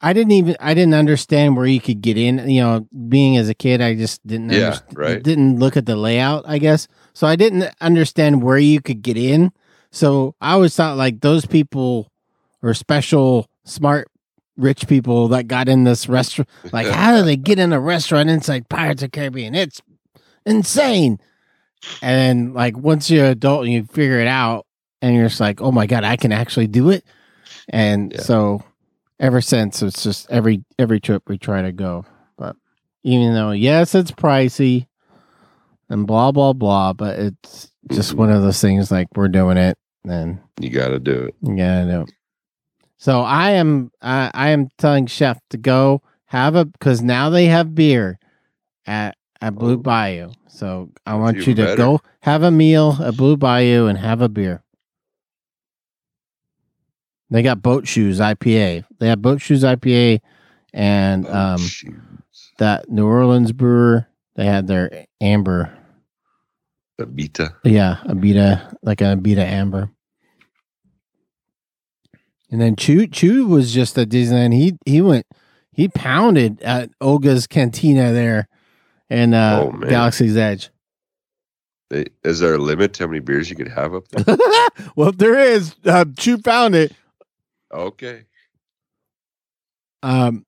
I didn't even I didn't understand where you could get in. You know, being as a kid, I just didn't. Yeah, right. Didn't look at the layout, I guess. So I didn't understand where you could get in. So I always thought like those people were special, smart, rich people that got in this restaurant. (laughs) Like, how do they get in a restaurant inside Pirates of Caribbean? It's insane. And then, like, once you're an adult and you figure it out, and you're just like, oh my god, I can actually do it. And Yeah. so, ever since, it's just every every trip we try to go. But even though, yes, it's pricey and blah blah blah, but it's just Mhm. one of those things. Like we're doing it, and you got to do it. yeah, I know. So I am I I am telling Chef to go have a because now they have beer at at Blue Oh. Bayou. So I want you to better. go have a meal at Blue Bayou and have a beer. They got boat shoes IPA. They have boat shoes IPA and Oh, um shoot. that New Orleans brewer. They had their amber Abita. Yeah, Abita, like Abita amber. And then Chew Chew was just at Disneyland. He he went he pounded at Oga's Cantina there in uh, Oh. Galaxy's Edge. Is there a limit to how many beers you could have up there? (laughs) well, if there is, uh, Chew found it. okay. Um,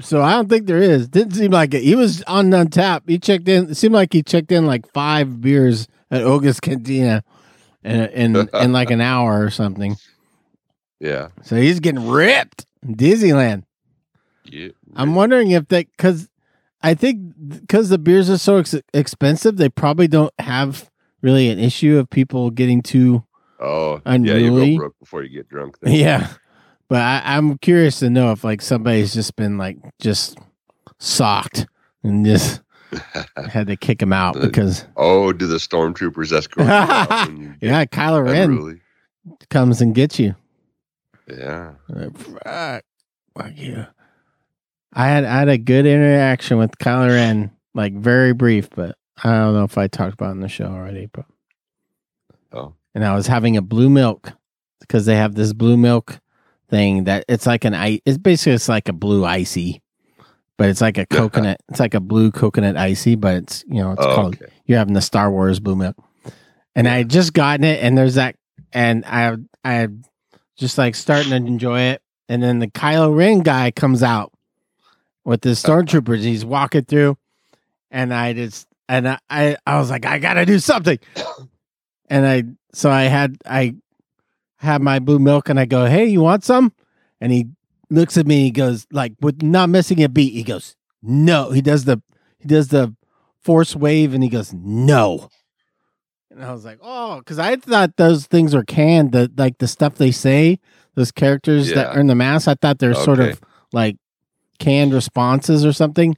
so I don't think there is. Didn't seem like it. He was on Untappd. He checked in. It seemed like he checked in like five beers at Oga's Cantina in in, (laughs) in like an hour or something. Yeah. So he's getting ripped. in Disneyland. Yeah. I'm wondering if that because I think because the beers are so ex- expensive, they probably don't have really an issue of people getting too. Oh, yeah. You Unruly. go broke before you get drunk. Then. Yeah, but I, I'm curious to know if like somebody's just been like just socked and just (laughs) had to kick him out The- because oh, do the stormtroopers escort you out (laughs) when you get yeah, Kylo Ren unruly? comes and gets you. Yeah. Fuck, fuck you. I had I had a good interaction with Kylo Ren, like very brief, but I don't know if I talked about it in the show already. But Oh. and I was having a blue milk, because they have this blue milk thing that it's like an ice. It's basically it's like a blue icy, but it's like a (laughs) coconut. it's like a blue coconut icy, but it's you know it's Oh, called okay. you're having the Star Wars blue milk. And I had just gotten it, and there's that, and I I had just like starting to enjoy it, and then the Kylo Ren guy comes out with the stormtroopers. (laughs) He's walking through, and I just and I I, I was like, I gotta do something, (coughs) and I so I had I had my blue milk, and I go, Hey, you want some? And he looks at me, he goes like with not missing a beat, he goes, No. He does the he does the force wave, and he goes, No. And I was like, oh, because I thought those things were canned. The like the stuff they say, those characters that Yeah. are in the mask. I thought they're sort of like canned responses or something.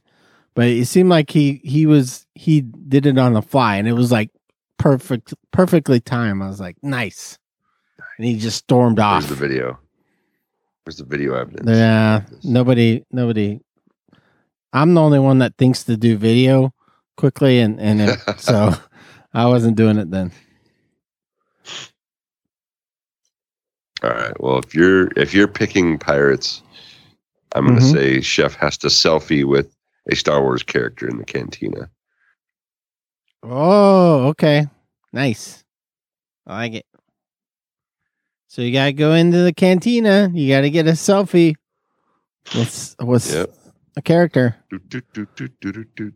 But it seemed like he he was he did it on the fly, and it was like perfect, perfectly timed. I was like, nice. And he just stormed off. Where's the video? Where's the video evidence? Yeah, nobody, nobody. I'm the only one that thinks to do video quickly, and and it, so (laughs) (laughs) I wasn't doing it then. All right. Well, if you're if you're picking pirates, I'm going to Mhm. say Chef has to selfie with a Star Wars character in the cantina. Oh, okay, nice. I like it. So you gotta go into the cantina. You gotta get a selfie with with Yep. a character. Doot, doot, doot, doot, doot, doot, doot.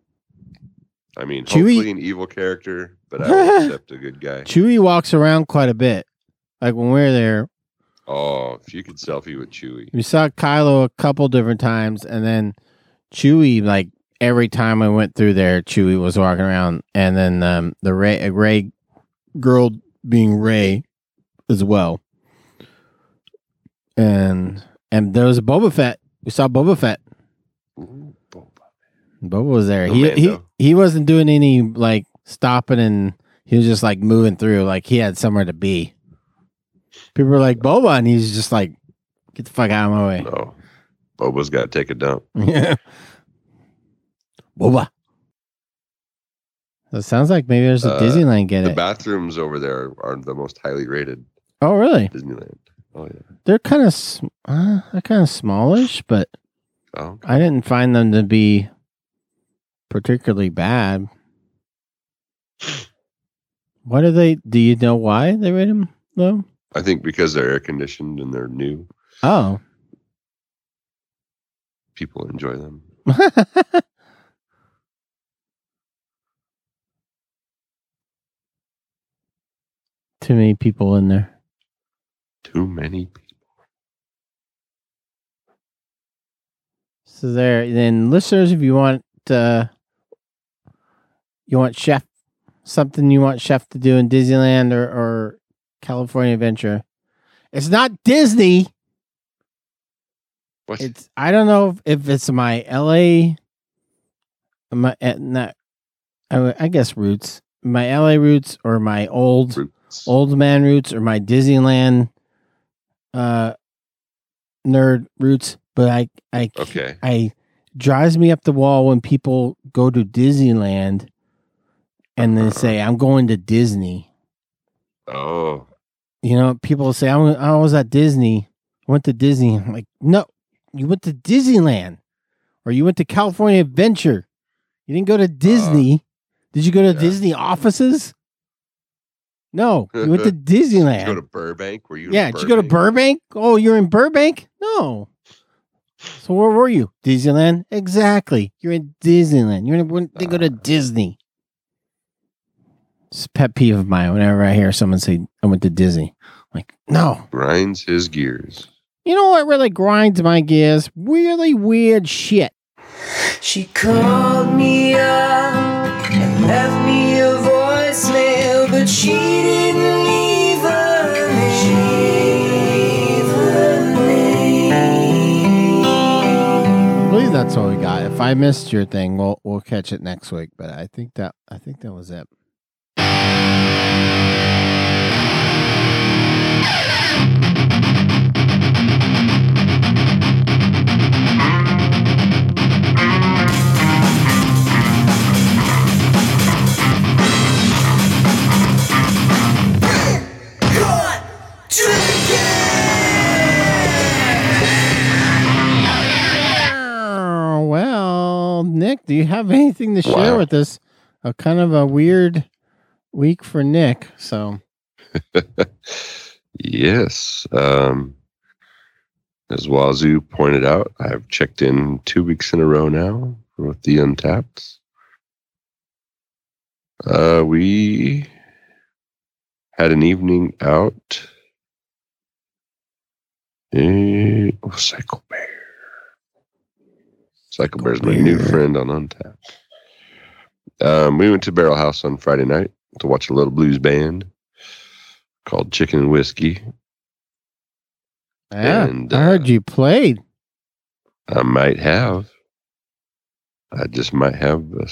I mean, Chewie- hopefully an evil character, but I (laughs) will accept a good guy. Chewie walks around quite a bit. Like when we were there, Oh, if you could selfie with Chewie. we saw Kylo a couple different times, and then Chewie, like every time I went through there, Chewie was walking around, and then um, the Rey, Rey girl being Rey as well, and and there was a Boba Fett. We saw Boba Fett. Ooh, Boba. Was there. He he he wasn't doing any like stopping, and he was just like moving through, like he had somewhere to be. People were like Boba, and he's just like, "Get the fuck out of my way." No. Boba's got to take a dump. Yeah. Boba. It sounds like maybe there's a Uh, Disneyland get The it. bathrooms over there are the most highly rated oh, really? Disneyland. Oh yeah. They're kind of uh, they're kind of smallish, but Oh, I didn't find them to be particularly bad. What do they? Do you know why they rate them low? I think because they're air conditioned and they're new, Oh, people enjoy them. (laughs) too many people in there. Too many people. So there, then listeners, if you want, uh, you want chef something you want chef to do in Disneyland or, or California Adventure, it's not Disney. What? It's I don't know if it's my L.A. my uh, not I, I guess roots, my L.A. roots or my old Roots. old man roots or my Disneyland uh nerd roots, but I I Okay. I drives me up the wall when people go to Disneyland and then say I'm going to Disney. Oh, You know, people say I was, I was at Disney. I went to Disney. I'm like, no, you went to Disneyland, or you went to California Adventure. You didn't go to Disney. Did you go to Uh, yeah. Disney offices? No, you went to (laughs) Did you Disneyland. go to Burbank? Were you? yeah, did you go to Burbank? Oh, you're in Burbank? No. So where were you? Disneyland? Exactly. You're in Disneyland. You're in. They go to Disney. It's a pet peeve of mine. Whenever I hear someone say I went to Disney, I'm like, no. Grinds his gears. You know what really grinds my gears? Really weird shit. She called me up and left me a voicemail, but she didn't leave a name. Leave a name. I believe that's all we got. If I missed your thing, we'll we'll catch it next week. But I think that I think that was it do you have anything to share wow. with us? A kind of a weird week for Nick. So yes. Um, as Wazoo pointed out, I've checked in two weeks in a row now with the Untappd. Uh, we had an evening out. Eh, oh, Cycle Bear. Cycle Bear's my new friend on Untappd. Um, we went to Barrel House on Friday night to watch a little blues band called Chicken and Whiskey. yeah, And, I heard uh, you played. I might have. I just might have uh,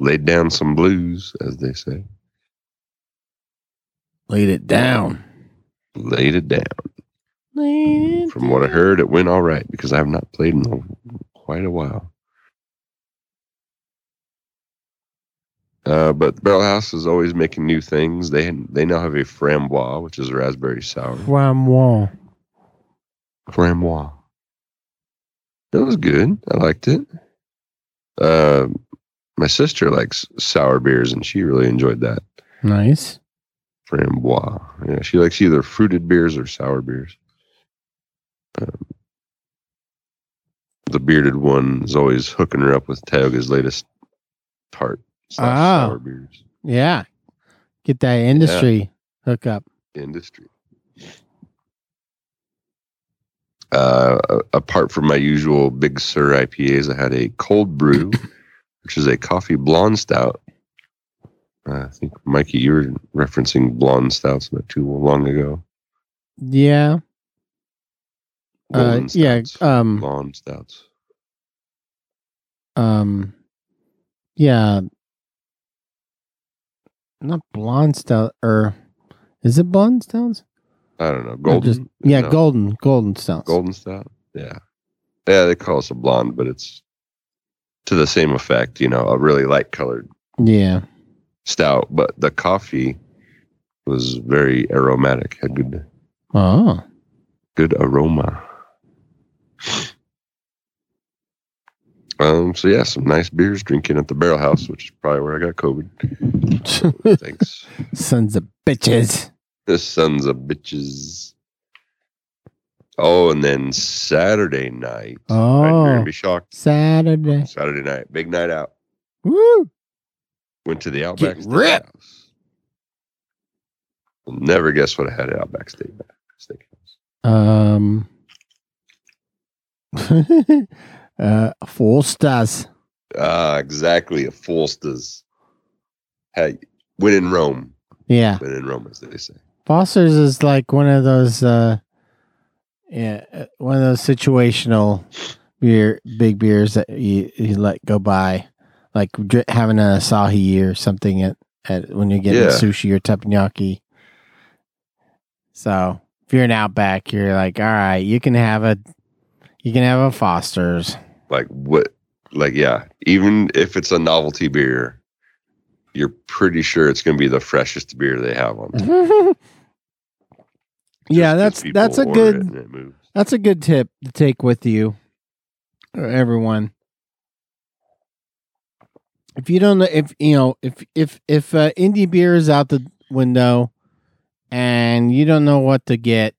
laid down some blues, as they say. Laid it down. Laid it down. Laid From what I heard, it went all right because I have not played in quite a while. Uh, but Barrel House is always making new things. They they now have a framboise, which is a raspberry sour. Wall. Framboise. It was good. I liked it. Uh, my sister likes sour beers, and she really enjoyed that. Nice. Framboise. Yeah, she likes either fruited beers or sour beers. Um, the bearded one is always hooking her up with Tioga's latest tart slash Ah. sour beers Yeah. Get that industry hook up. industry. Uh, apart from my usual Big Sur IPAs, I had a cold brew, (coughs) which is a coffee blonde stout. Uh, I think Mikey, you were referencing blonde stouts not too long ago. Yeah. Uh, Golden yeah. Um. blonde stouts. Um. Yeah. Not blonde stout, or is it blonde stouts? I don't know. Golden. just- yeah, No, golden, golden stouts. Golden stout. Yeah. Yeah, they call us a blonde, but it's to the same effect. You know, a really light colored Yeah. stout, but the coffee was very aromatic. Had good Oh. good aroma. Um. So yeah, some nice beers drinking at the Barrel House, which is probably where I got COVID. (laughs) Thanks. Sons of bitches. the sons of bitches. Oh, and then Saturday night. You're Oh. gonna be shocked. Saturday. Saturday night, big night out. Woo. Went to the Outback Get. Steakhouse. Never guess what I had at Outback Steakhouse. Um. (laughs) uh, four stars. Ah, exactly. A Foster's. Hey, when in Rome. Yeah. When in Rome, as they say. Foster's is like one of those, uh, yeah, uh, one of those situational beer, big beers that you, you let go by, like having an Asahi or something at, at when you're getting Yeah. sushi or teppanyaki. So if you're an Outback, you're like, all right, you can have a, you can have a Foster's. Like what? Like yeah. Even if it's a novelty beer, you're pretty sure it's going to be the freshest beer they have on. (laughs) yeah, that's that's a good. it and it moves. That's a good tip to take with you, everyone. If you don't know, if you know, if if if uh, indie beer is out the window, and you don't know what to get,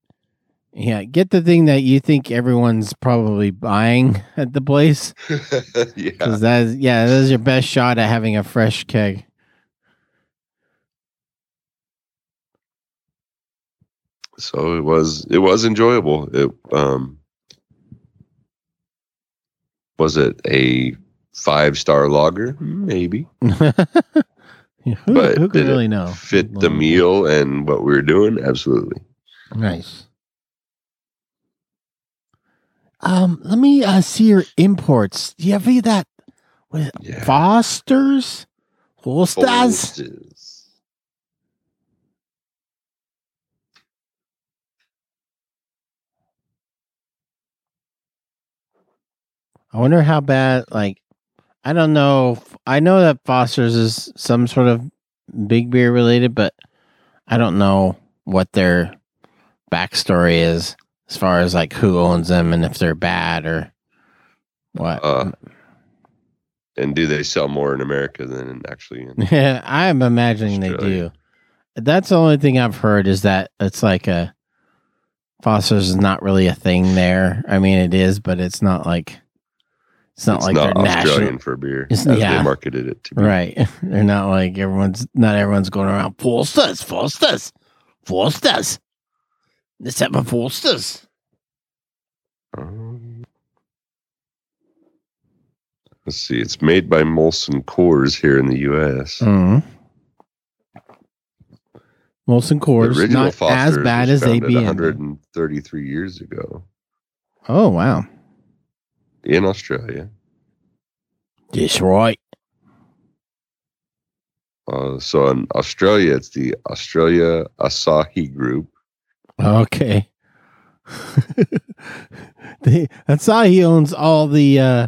yeah, get the thing that you think everyone's probably buying (laughs) at the place, (laughs) yeah. because that is yeah, that is your best shot at having a fresh keg. so it was it was enjoyable it um was it a five star lager maybe (laughs) Yeah, who, But who it really know? fit the meal and what we were doing absolutely Nice. Um, let me uh, see your imports. Do you have any of that? What is it? yeah Fosters? Holsters? Folsters. I wonder how bad. Like, I don't know. I know that Foster's is some sort of big beer related, but I don't know what their backstory is as far as like who owns them and if they're bad or what. Uh, And do they sell more in America than actually in (laughs) Yeah, I'm imagining they do. That's the only thing I've heard is that it's like a Foster's is not really a thing there. I mean, it is, but it's not like it's not it's like not they're Australian national, for beer It's- as yeah. they marketed it to be. right? (laughs) They're not like everyone's. Not everyone's going around Foster's, Foster's, Foster's. Let's have a Foster's. Um, let's see. It's made by Molson Coors here in the U.S. Mm. Molson The Coors, not as bad as ABN. 133 years ago Oh wow, in Australia. that's right. Uh, so in Australia, it's the Australia Asahi Group. Okay. (laughs) that's how he owns all the uh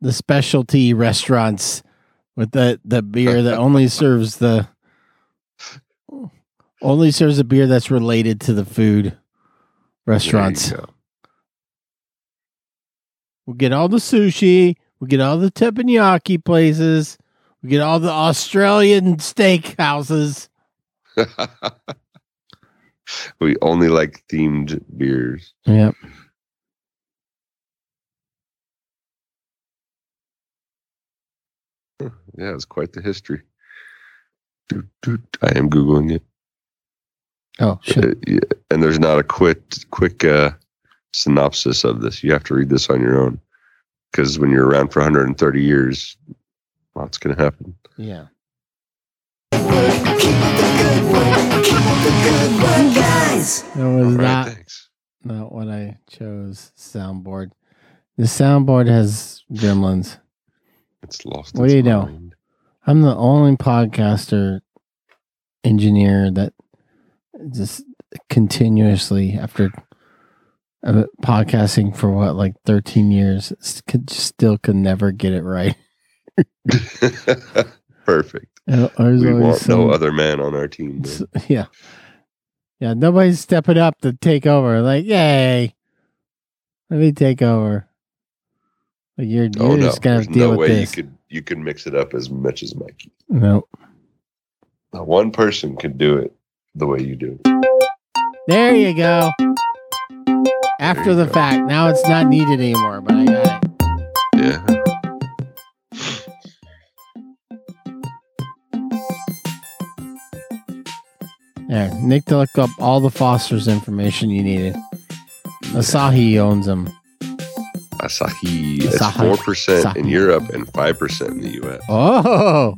the specialty restaurants with the the beer that only (laughs) serves the only serves a beer that's related to the food restaurants. There you go. We get all the sushi, we get all the teppanyaki places, we get all the Australian steak houses. (laughs) (laughs) we only like themed beers. Yep. Yeah, it's quite the history. Doot, doot. I am googling it. Oh shit. Uh, yeah, and there's not a quick quick uh, synopsis of this. You have to read this on your own because when you're around for 130 years, lots going to happen. Yeah. Good work, keep the good work, guys. That was right, not thanks. not what I chose. Soundboard. The soundboard has gremlins. It's lost. What its do you know? I'm the only podcaster engineer that just continuously after uh, podcasting for what like 13 years could still could never get it right. (laughs) Perfect. Uh, We want some- no other man on our team. man. (laughs) yeah. Yeah, nobody's stepping up to take over. Like, yay. Let me take over. Like you're, you're Oh no, just gonna there's deal no with way this. you could you could mix it up as much as Mikey. No. Not one person could do it the way you do. There you go. After you the go. fact, now it's not needed anymore, but I got it. Yeah. There, Nick to look up all the Foster's information you needed. Asahi owns them. Asahi. Four percent in Asahi. Europe and five percent in the U.S. Oh,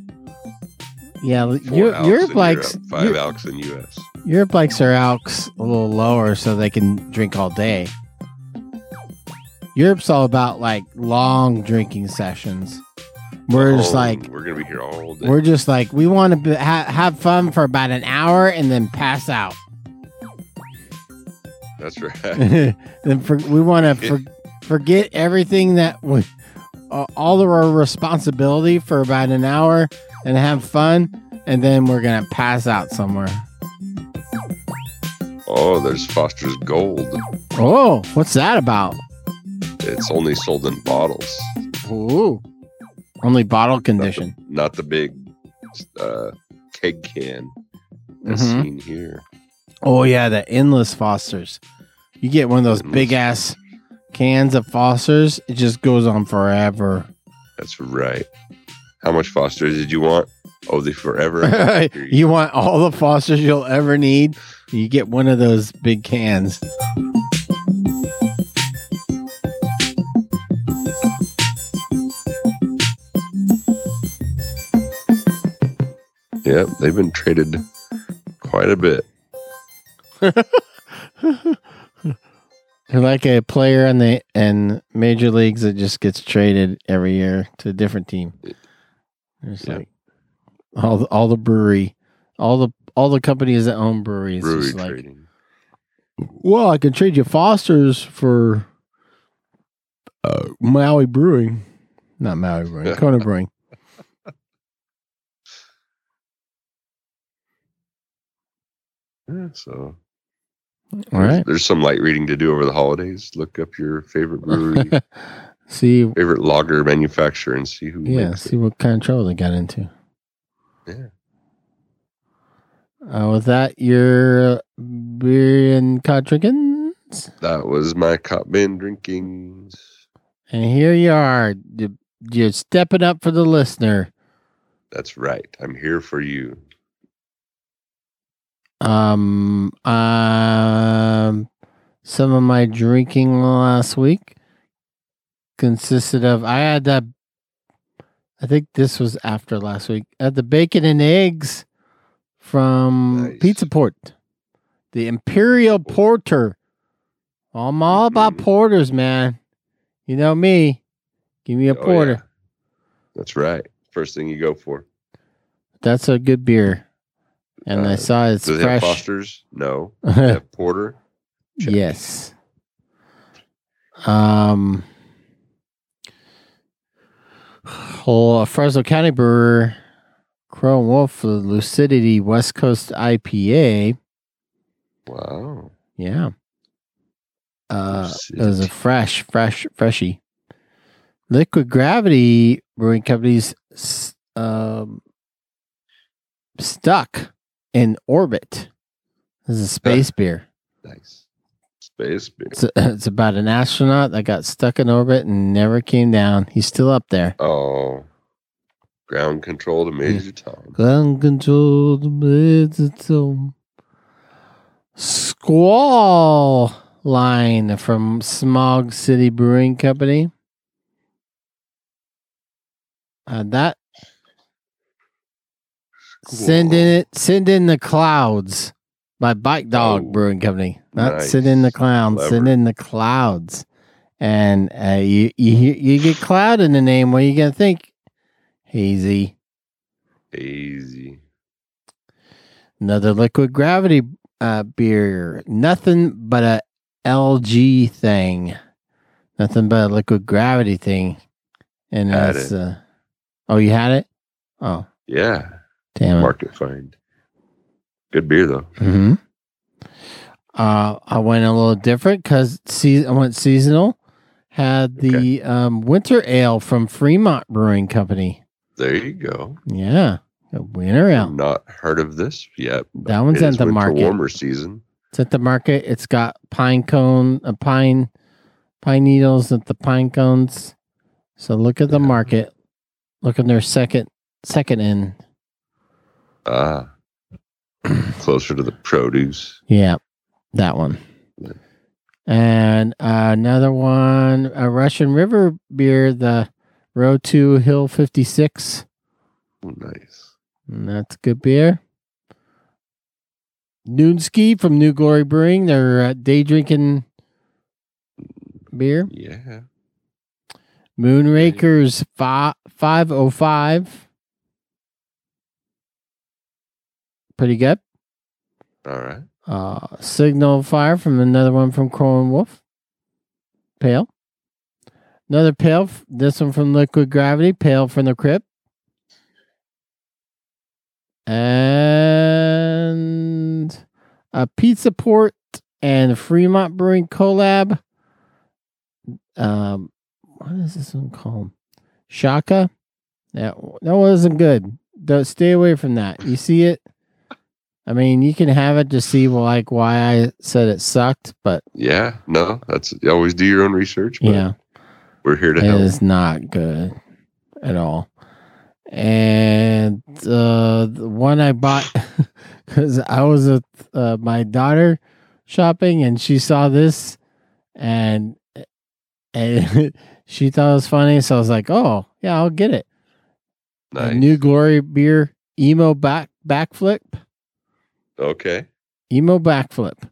yeah. Four Europe, Alks Europe in likes Europe, five Europe, Alks in U.S. Europe likes their alks a little lower so they can drink all day. Europe's all about like long drinking sessions. We're just like we're gonna be here all day. We're just like we want to be, ha- have fun for about an hour and then pass out. That's right. (laughs) (laughs) then for, we want to for, forget everything that we, uh, all of our responsibility for about an hour and have fun, and then we're gonna pass out somewhere. oh, there's Foster's Gold. Oh, what's that about? It's only sold in bottles, Ooh, only bottle condition. not the big uh, keg can as Mhm. seen here. Oh yeah, the endless Fosters. You get one of those Endless. big ass cans of Fosters. It just goes on forever. That's right. How much Fosters did you want? Oh, the forever. You (laughs) you want all the Fosters you'll ever need? You get one of those big cans. Yep, they've been traded quite a bit. (laughs) They're like a player in the in major leagues that just gets traded every year to a different team. There's Yeah. like all the, all the brewery, all the all the companies that own breweries. Brewery like, trading. well, I can trade you Foster's for uh, Maui Brewing, not Maui Brewing, Kona Brewing. Yeah, so All right. there's some light reading to do over the holidays. Look up your favorite brewery. (laughs) See, favorite lager manufacturer and see who yeah, see what kind of trouble they got into. Yeah. Uh, with that, your beer and cod drinkings, That was my cop bin drinkings. and here you are. You- You're stepping up for the listener. That's right. I'm here for you. Um, um, some of my drinking last week consisted of I had that. I think this was after last week. I had the bacon and eggs from Nice. Pizza Port, the Imperial Porter. I'm all about Mhm. porters, man. You know me. Give me a Oh, porter. yeah. That's right. First thing you go for. That's a good beer. And I Uh, saw it's Does it have. Foster's? No. (laughs) It have Porter? Check. Yes. Um. Whole Fresno County brewer, Crow and Wolf, Lucidity West Coast IPA. Wow. Yeah. Uh, it was a fresh, fresh, freshy. Liquid Gravity Brewing Company's um, stuck in orbit. This is a space beer. Nice. Space beer. It's, (laughs) it's about an astronaut that got stuck in orbit and never came down. He's still up there. Oh. Ground control to Major Tom. Ground control the blades its own. Squall line from Smog City Brewing Company. Uh, that send in it send in the clouds by Bike Dog Oh, Brewing Company. Not send in the nice. clouds, send in the clouds. And uh, you you you get cloud in the name. What are you gonna think? Hazy. Hazy. Another liquid gravity uh, beer. Nothing but a LG thing. Nothing but a liquid gravity thing. And that's uh oh you had it? Oh Yeah. Damn. Market find. Good beer though. hmm Uh, I went a little different because se- I went seasonal. Had the um, winter ale from Fremont Brewing Company. There you go. Yeah, a winter ale. Not heard of this yet. That one's at the market. warmer season. It's at the market. It's got pine cone, a pine, pine needles at the pine cones. So look at the Yeah. market. Look at their second, second end. Ah. (clears throat) Closer to the produce. Yeah, that one. Yeah. And uh, another one, a Russian River beer, the Row 2 Hill 56. Oh, nice. And that's good beer. Noonski from New Glory Brewing, their uh, day drinking beer. Yeah. Moonrakers fi- 505. Pretty good. All right. Uh, Signal Fire from another one from Crow and Wolf. Pale. Another pale. This one from Liquid Gravity. Pale from the Crypt. And a Pizza Port and Fremont Brewing collab. Um, what is this one called? Shaka. That that wasn't good. Don't stay away from that. You see it. I mean, you can have it to see like why I said it sucked, but Yeah. No, that's you always do your own research. But yeah, We're here to it help. It is not good at all. And uh, the one I bought (laughs) because I was with uh, my daughter shopping, and she saw this, and and (laughs) she thought it was funny, so I was like, "Oh, yeah, I'll get it." Nice. New Glory beer emo back backflip. Okay. emo backflip.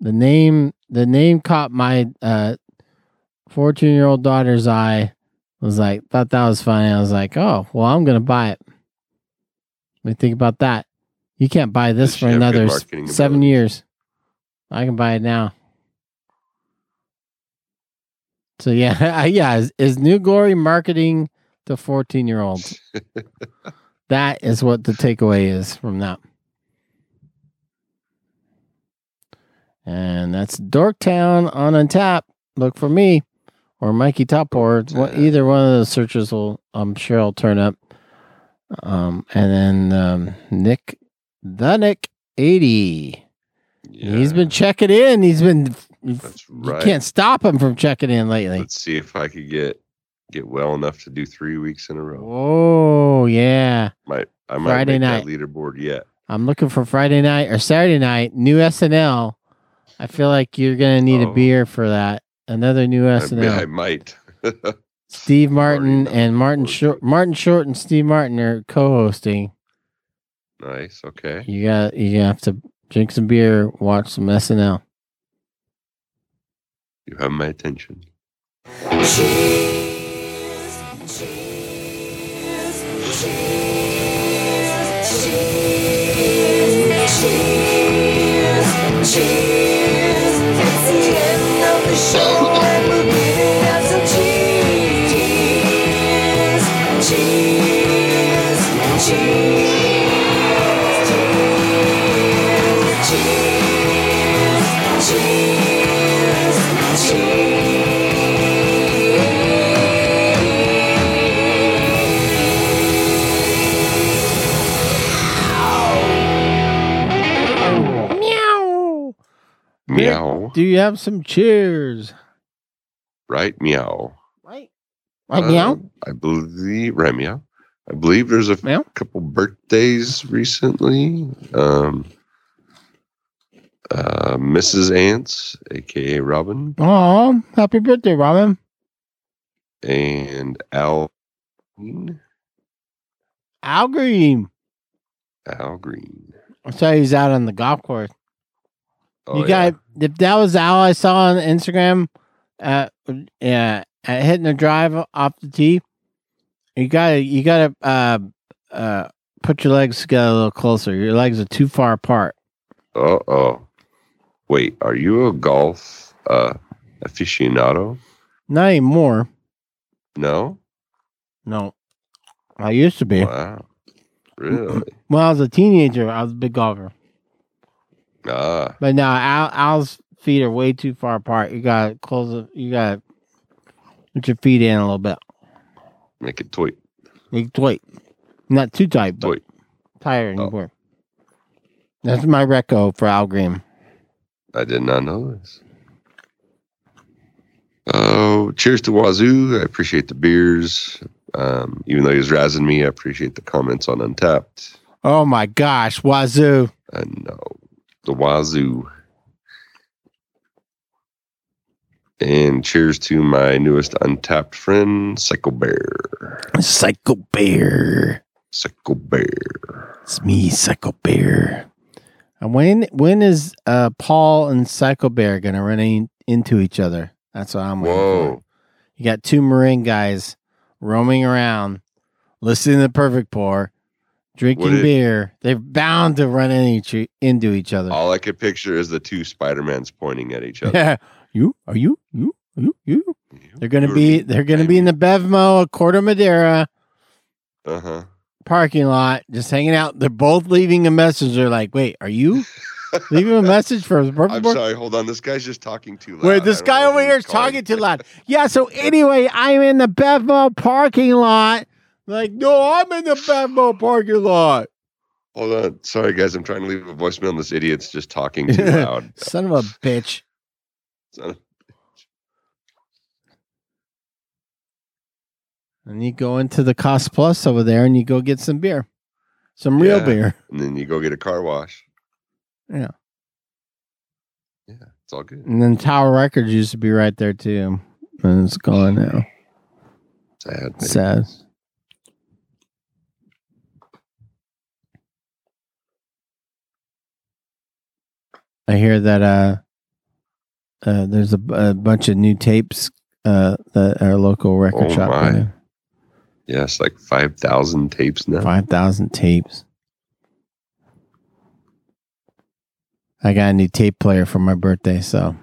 The name the name caught my uh 14 year old daughter's eye. Was like thought that was funny. I was like oh well i'm gonna buy it. Do you think about that. You can't buy this Does for another seven abilities? years. I can buy it now. So yeah (laughs) yeah is, is new glory marketing to 14 year olds (laughs) that is what the takeaway is from that And that's Dorktown on Untappd. Look for me or Mikey Top or Yeah. either one of those searches will I'm sure—I'll turn up. Um, and then um, Nick, the Nick eighty. He's been checking in. He's been. That's You right. can't stop him from checking in lately. Let's see if I could get get well enough to do three weeks in a row. Oh yeah, Might I might Friday make night. that leaderboard yet? I'm looking for Friday night or Saturday night. New SNL. I feel like you're gonna need a Oh. beer for that. Another new I, SNL. I might. (laughs) Steve Martin and Martin Short. Martin Short and Steve Martin are co-hosting. nice. Okay. You got you have to drink some beer, watch some SNL. You have my attention. End Meow. Do you have some cheers? Right. Meow. Right. Right Uh, meow. I believe. Right. Meow. I believe there's a Meow. couple birthdays recently. Um. Uh, Mrs. Ants, aka Robin, Oh, happy birthday, Robin. and Al. Green. Al Green. Al Green. I saw he's out on the golf course. Oh, you got if that was Al I saw on Instagram, uh, yeah, at hitting the drive off the tee. You gotta, you gotta, uh, uh, put your legs together a little closer. Your legs are too far apart. Uh oh. Wait, are you a golf uh aficionado? Not anymore. No. No, I used to be. Wow. Really? When I was a teenager, I was a big golfer. Ah. But now Al, Al's feet are way too far apart. You gotta close it. You gotta put your feet in a little bit. Make it tight. Like tight, not too tight, but Tight. tighter Oh. anymore. That's my reco for Al Green. I did not know this. Oh, cheers to Wazoo. I appreciate the beers. Um, even though he was razzing me, I appreciate the comments on Untappd. Oh my gosh, Wazoo! And no, the Wazoo. And cheers to my newest Untappd friend, Psycho Bear. Psycho Bear. Psycho Bear. It's me, Psycho Bear. And when when is uh Paul and Psycho Bear gonna run in, into each other? That's what I'm waiting for. You got two Marine guys roaming around, listening to Perfect Pour, drinking Would it- beer. They're bound to run into each, into each other. All I could picture is the two Spider-Mans pointing at each other. (laughs) Yeah. you are you you you you. They're gonna be they're gonna be in the Bevmo, Corte Madera Uh-huh. parking lot, just hanging out. They're both leaving a message. They're like, "Wait, are you leaving a (laughs) message for Perfect I'm Pour?" sorry, hold on. This guy's just talking too loud. Wait, this I don't guy know over who here he's is talking too loud. (laughs) Yeah, so anyway, I'm in the Bevmo parking lot. Like, no, I'm in the Bevmo parking lot. Hold on. Sorry, guys. I'm trying to leave a voicemail this idiot's just talking too (laughs) loud. Son of a bitch. Son- of a bitch. And you go into the Cost Plus over there and you go get some beer. Some real Yeah. beer. And then you go get a car wash. Yeah. Yeah, it's all good. And then Tower Records used to be right there too. And it's gone now. Sad. Sad. I hear that uh, uh there's a, a bunch of new tapes uh that our local record Oh, shop my. Yes, like 5,000 tapes now. Five thousand tapes. I got a new tape player for my birthday, so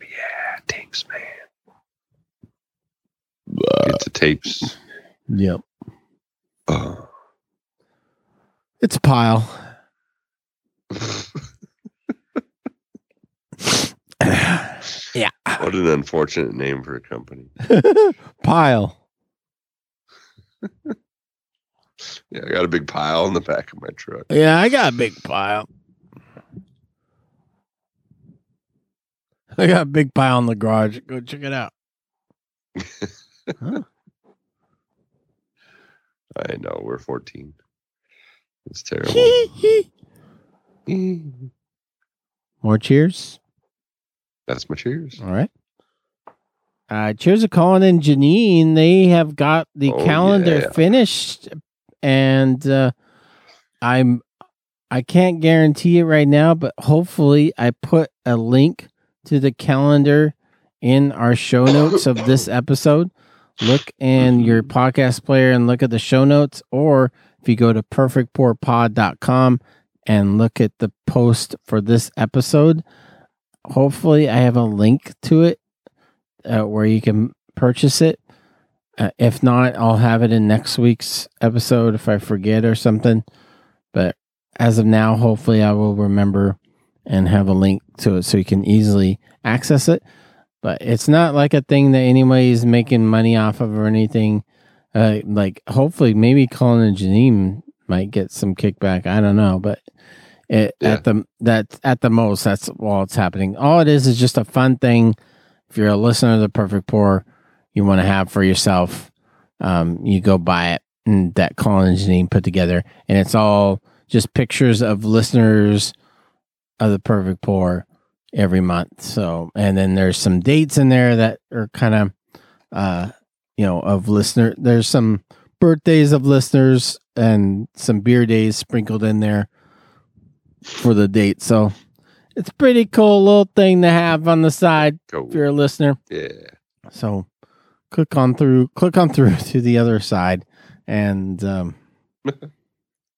Yeah, tapes, man. Get the tapes. yep. Oh. It's a pile. (laughs) yeah. (laughs) What an unfortunate name for a company. (laughs) Pile. (laughs) Yeah, I got a big pile in the back of my truck. Yeah, I got a big pile. I got a big pile in the garage. Go check it out. I know we're 14. It's terrible. More cheers. That's my cheers. All right. Uh, cheers to Colin and Janine. They have got the Oh, calendar yeah. finished, and uh, I'm I can't guarantee it right now, but hopefully I put a link to the calendar in our show notes of this (coughs) episode. Look in your podcast player and look at the show notes, or if you go to perfectpourpod.com and look at the post for this episode, hopefully I have a link to it uh, where you can purchase it. Uh, if not, I'll have it in next week's episode if I forget or something. But as of now, hopefully I will remember and have a link to it so you can easily access it. But it's not like a thing that anybody is making money off of or anything. Uh, like hopefully maybe Colin and Janine might get some kickback. I don't know, but it, Yeah. at the that at the most that's all it's happening. All it is is just a fun thing. If you're a listener to the Perfect Pour, you want to have for yourself, um, you go buy it and that Colin and Janine put together, and it's all just pictures of listeners of the Perfect Pour every month. So, and then there's some dates in there that are kind of, uh, you know, of listener. There's some birthdays of listeners and some beer days sprinkled in there for the date. So it's pretty cool little thing to have on the side Go. if you're a listener. Yeah. So click on through, click on through (laughs) to the other side, and um, (laughs) you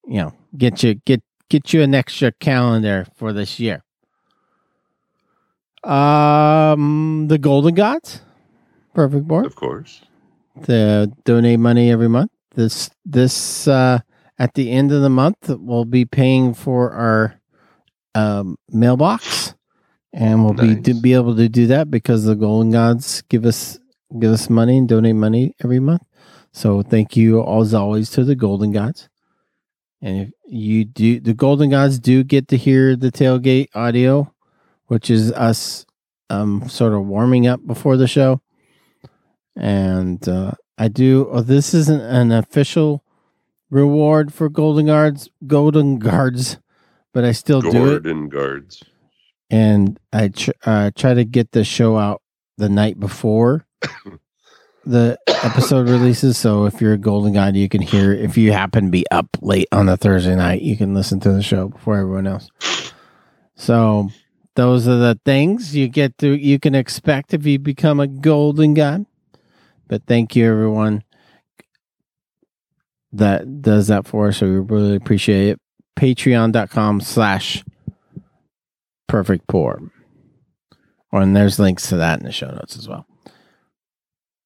know, get you get get you an extra calendar for this year. Um, the Golden Gods, perfect board Of course. to donate money every month. This this uh, at the end of the month we'll be paying for our um, mailbox, and we'll be Nice. to be able to do that because the Golden Gods give us give us money and donate money every month. So thank you as always to the Golden Gods. And if you do, the Golden Gods do get to hear the tailgate audio, which is us um, sort of warming up before the show. And uh, I do. Oh, this isn't an official reward for Golden Guards, Golden Guards, but I still do it. Guards. And I tr- uh, try to get the show out the night before (coughs) the episode releases. So if you're a Golden Guide, you can hear. If you happen to be up late on a Thursday night, you can listen to the show before everyone else. So those are the things you get to you can expect if you become a Golden Guide. But thank you everyone that does that for us. So we really appreciate it. Patreon.com slash perfect pour. And there's links to that in the show notes as well.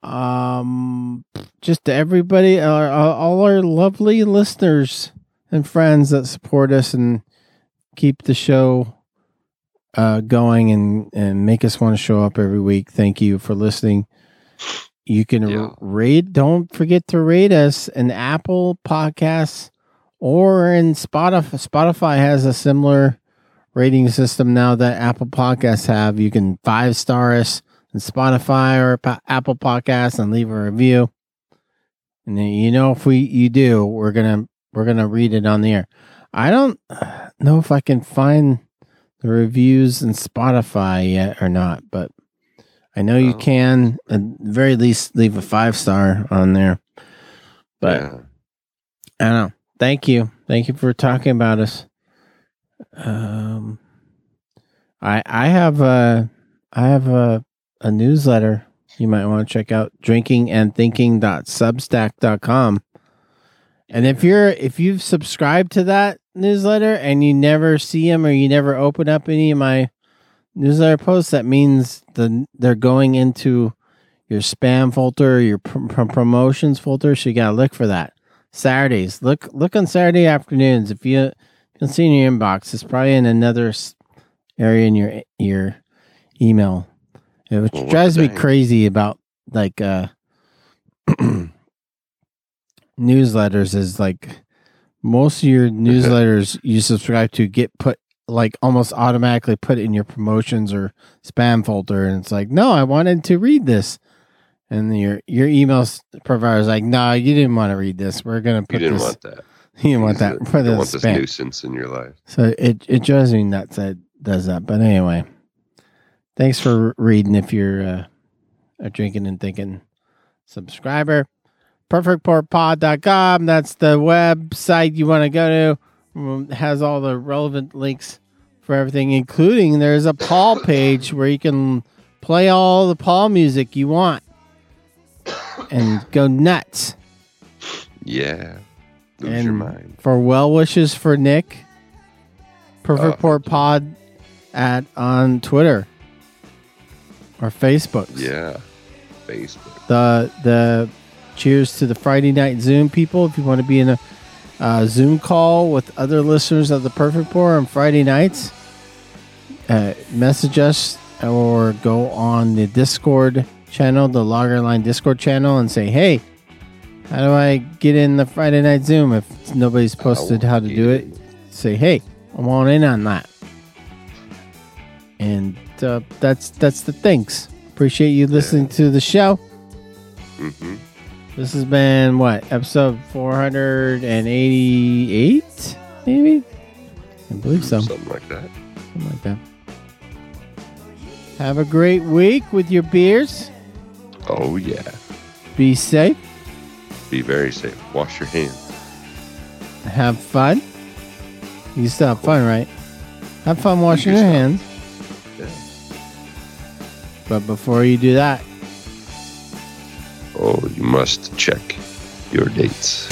Um, just to everybody, all our lovely listeners and friends that support us and keep the show uh, going and, and make us want to show up every week. Thank you for listening. You can Yeah. rate, don't forget to rate us in Apple Podcasts or in Spotify. Spotify has a similar rating system now that Apple Podcasts have. You can five star us in Spotify or Apple Podcasts and leave a review. And then you know if we you do, we're gonna we're gonna read it on the air. I don't know if I can find the reviews in Spotify yet or not, but I know you Oh. can at the very least leave a five star on there. But yeah. I don't know. Thank you. Thank you for talking about us. Um, I I have a I have a a newsletter you might want to check out drinkingandthinking.substack.com. And if you're if you've subscribed to that newsletter and you never see them or you never open up any of my newsletter posts, that means the they're going into your spam folder, your pr- pr- promotions folder. So you gotta look for that. Saturdays, look look on Saturday afternoons. If you you can see in your inbox, it's probably in another area in your your email. Which Well, drives me crazy about like uh (clears throat) newsletters is like most of your (laughs) newsletters you subscribe to get put like almost automatically put in your promotions or spam folder and it's like no i wanted to read this and your your email provider is like no you didn't want to read this we're gonna put You didn't this want that. (laughs) you didn't want that for the want this spam nuisance in your life. so it it drives me nuts that does that. But anyway, thanks for reading. If you're uh, a drinking and thinking subscriber, perfectpourpod.com. That's the website you want to go to. It has all the relevant links for everything, including there's a Paul page where you can play all the Paul music you want and go nuts. Yeah. Lose And your mind. For well wishes for Nick, Perfect Oh, Pour Pod at on Twitter or Facebook. Yeah. Facebook. The the cheers to the Friday night Zoom people. If you want to be in a uh, Zoom call with other listeners of the Perfect Pour on Friday nights, uh, message us or go on the Discord channel, the Loggerline Discord channel, and say, "Hey, how do I get in the Friday night Zoom?" If nobody's posted how to do it, say, "Hey, I want in on that." And uh, that's that's the things. Appreciate you listening to the show. hmm This has been what episode four hundred and eighty-eight, maybe. I believe so, Something like that. something like that. Have a great week with your beers. Oh, yeah. Be safe. Be very safe. Wash your hands. Have fun. You still have fun, right? Have fun washing your hands. Yeah. But before you do that, Oh, you must check your dates.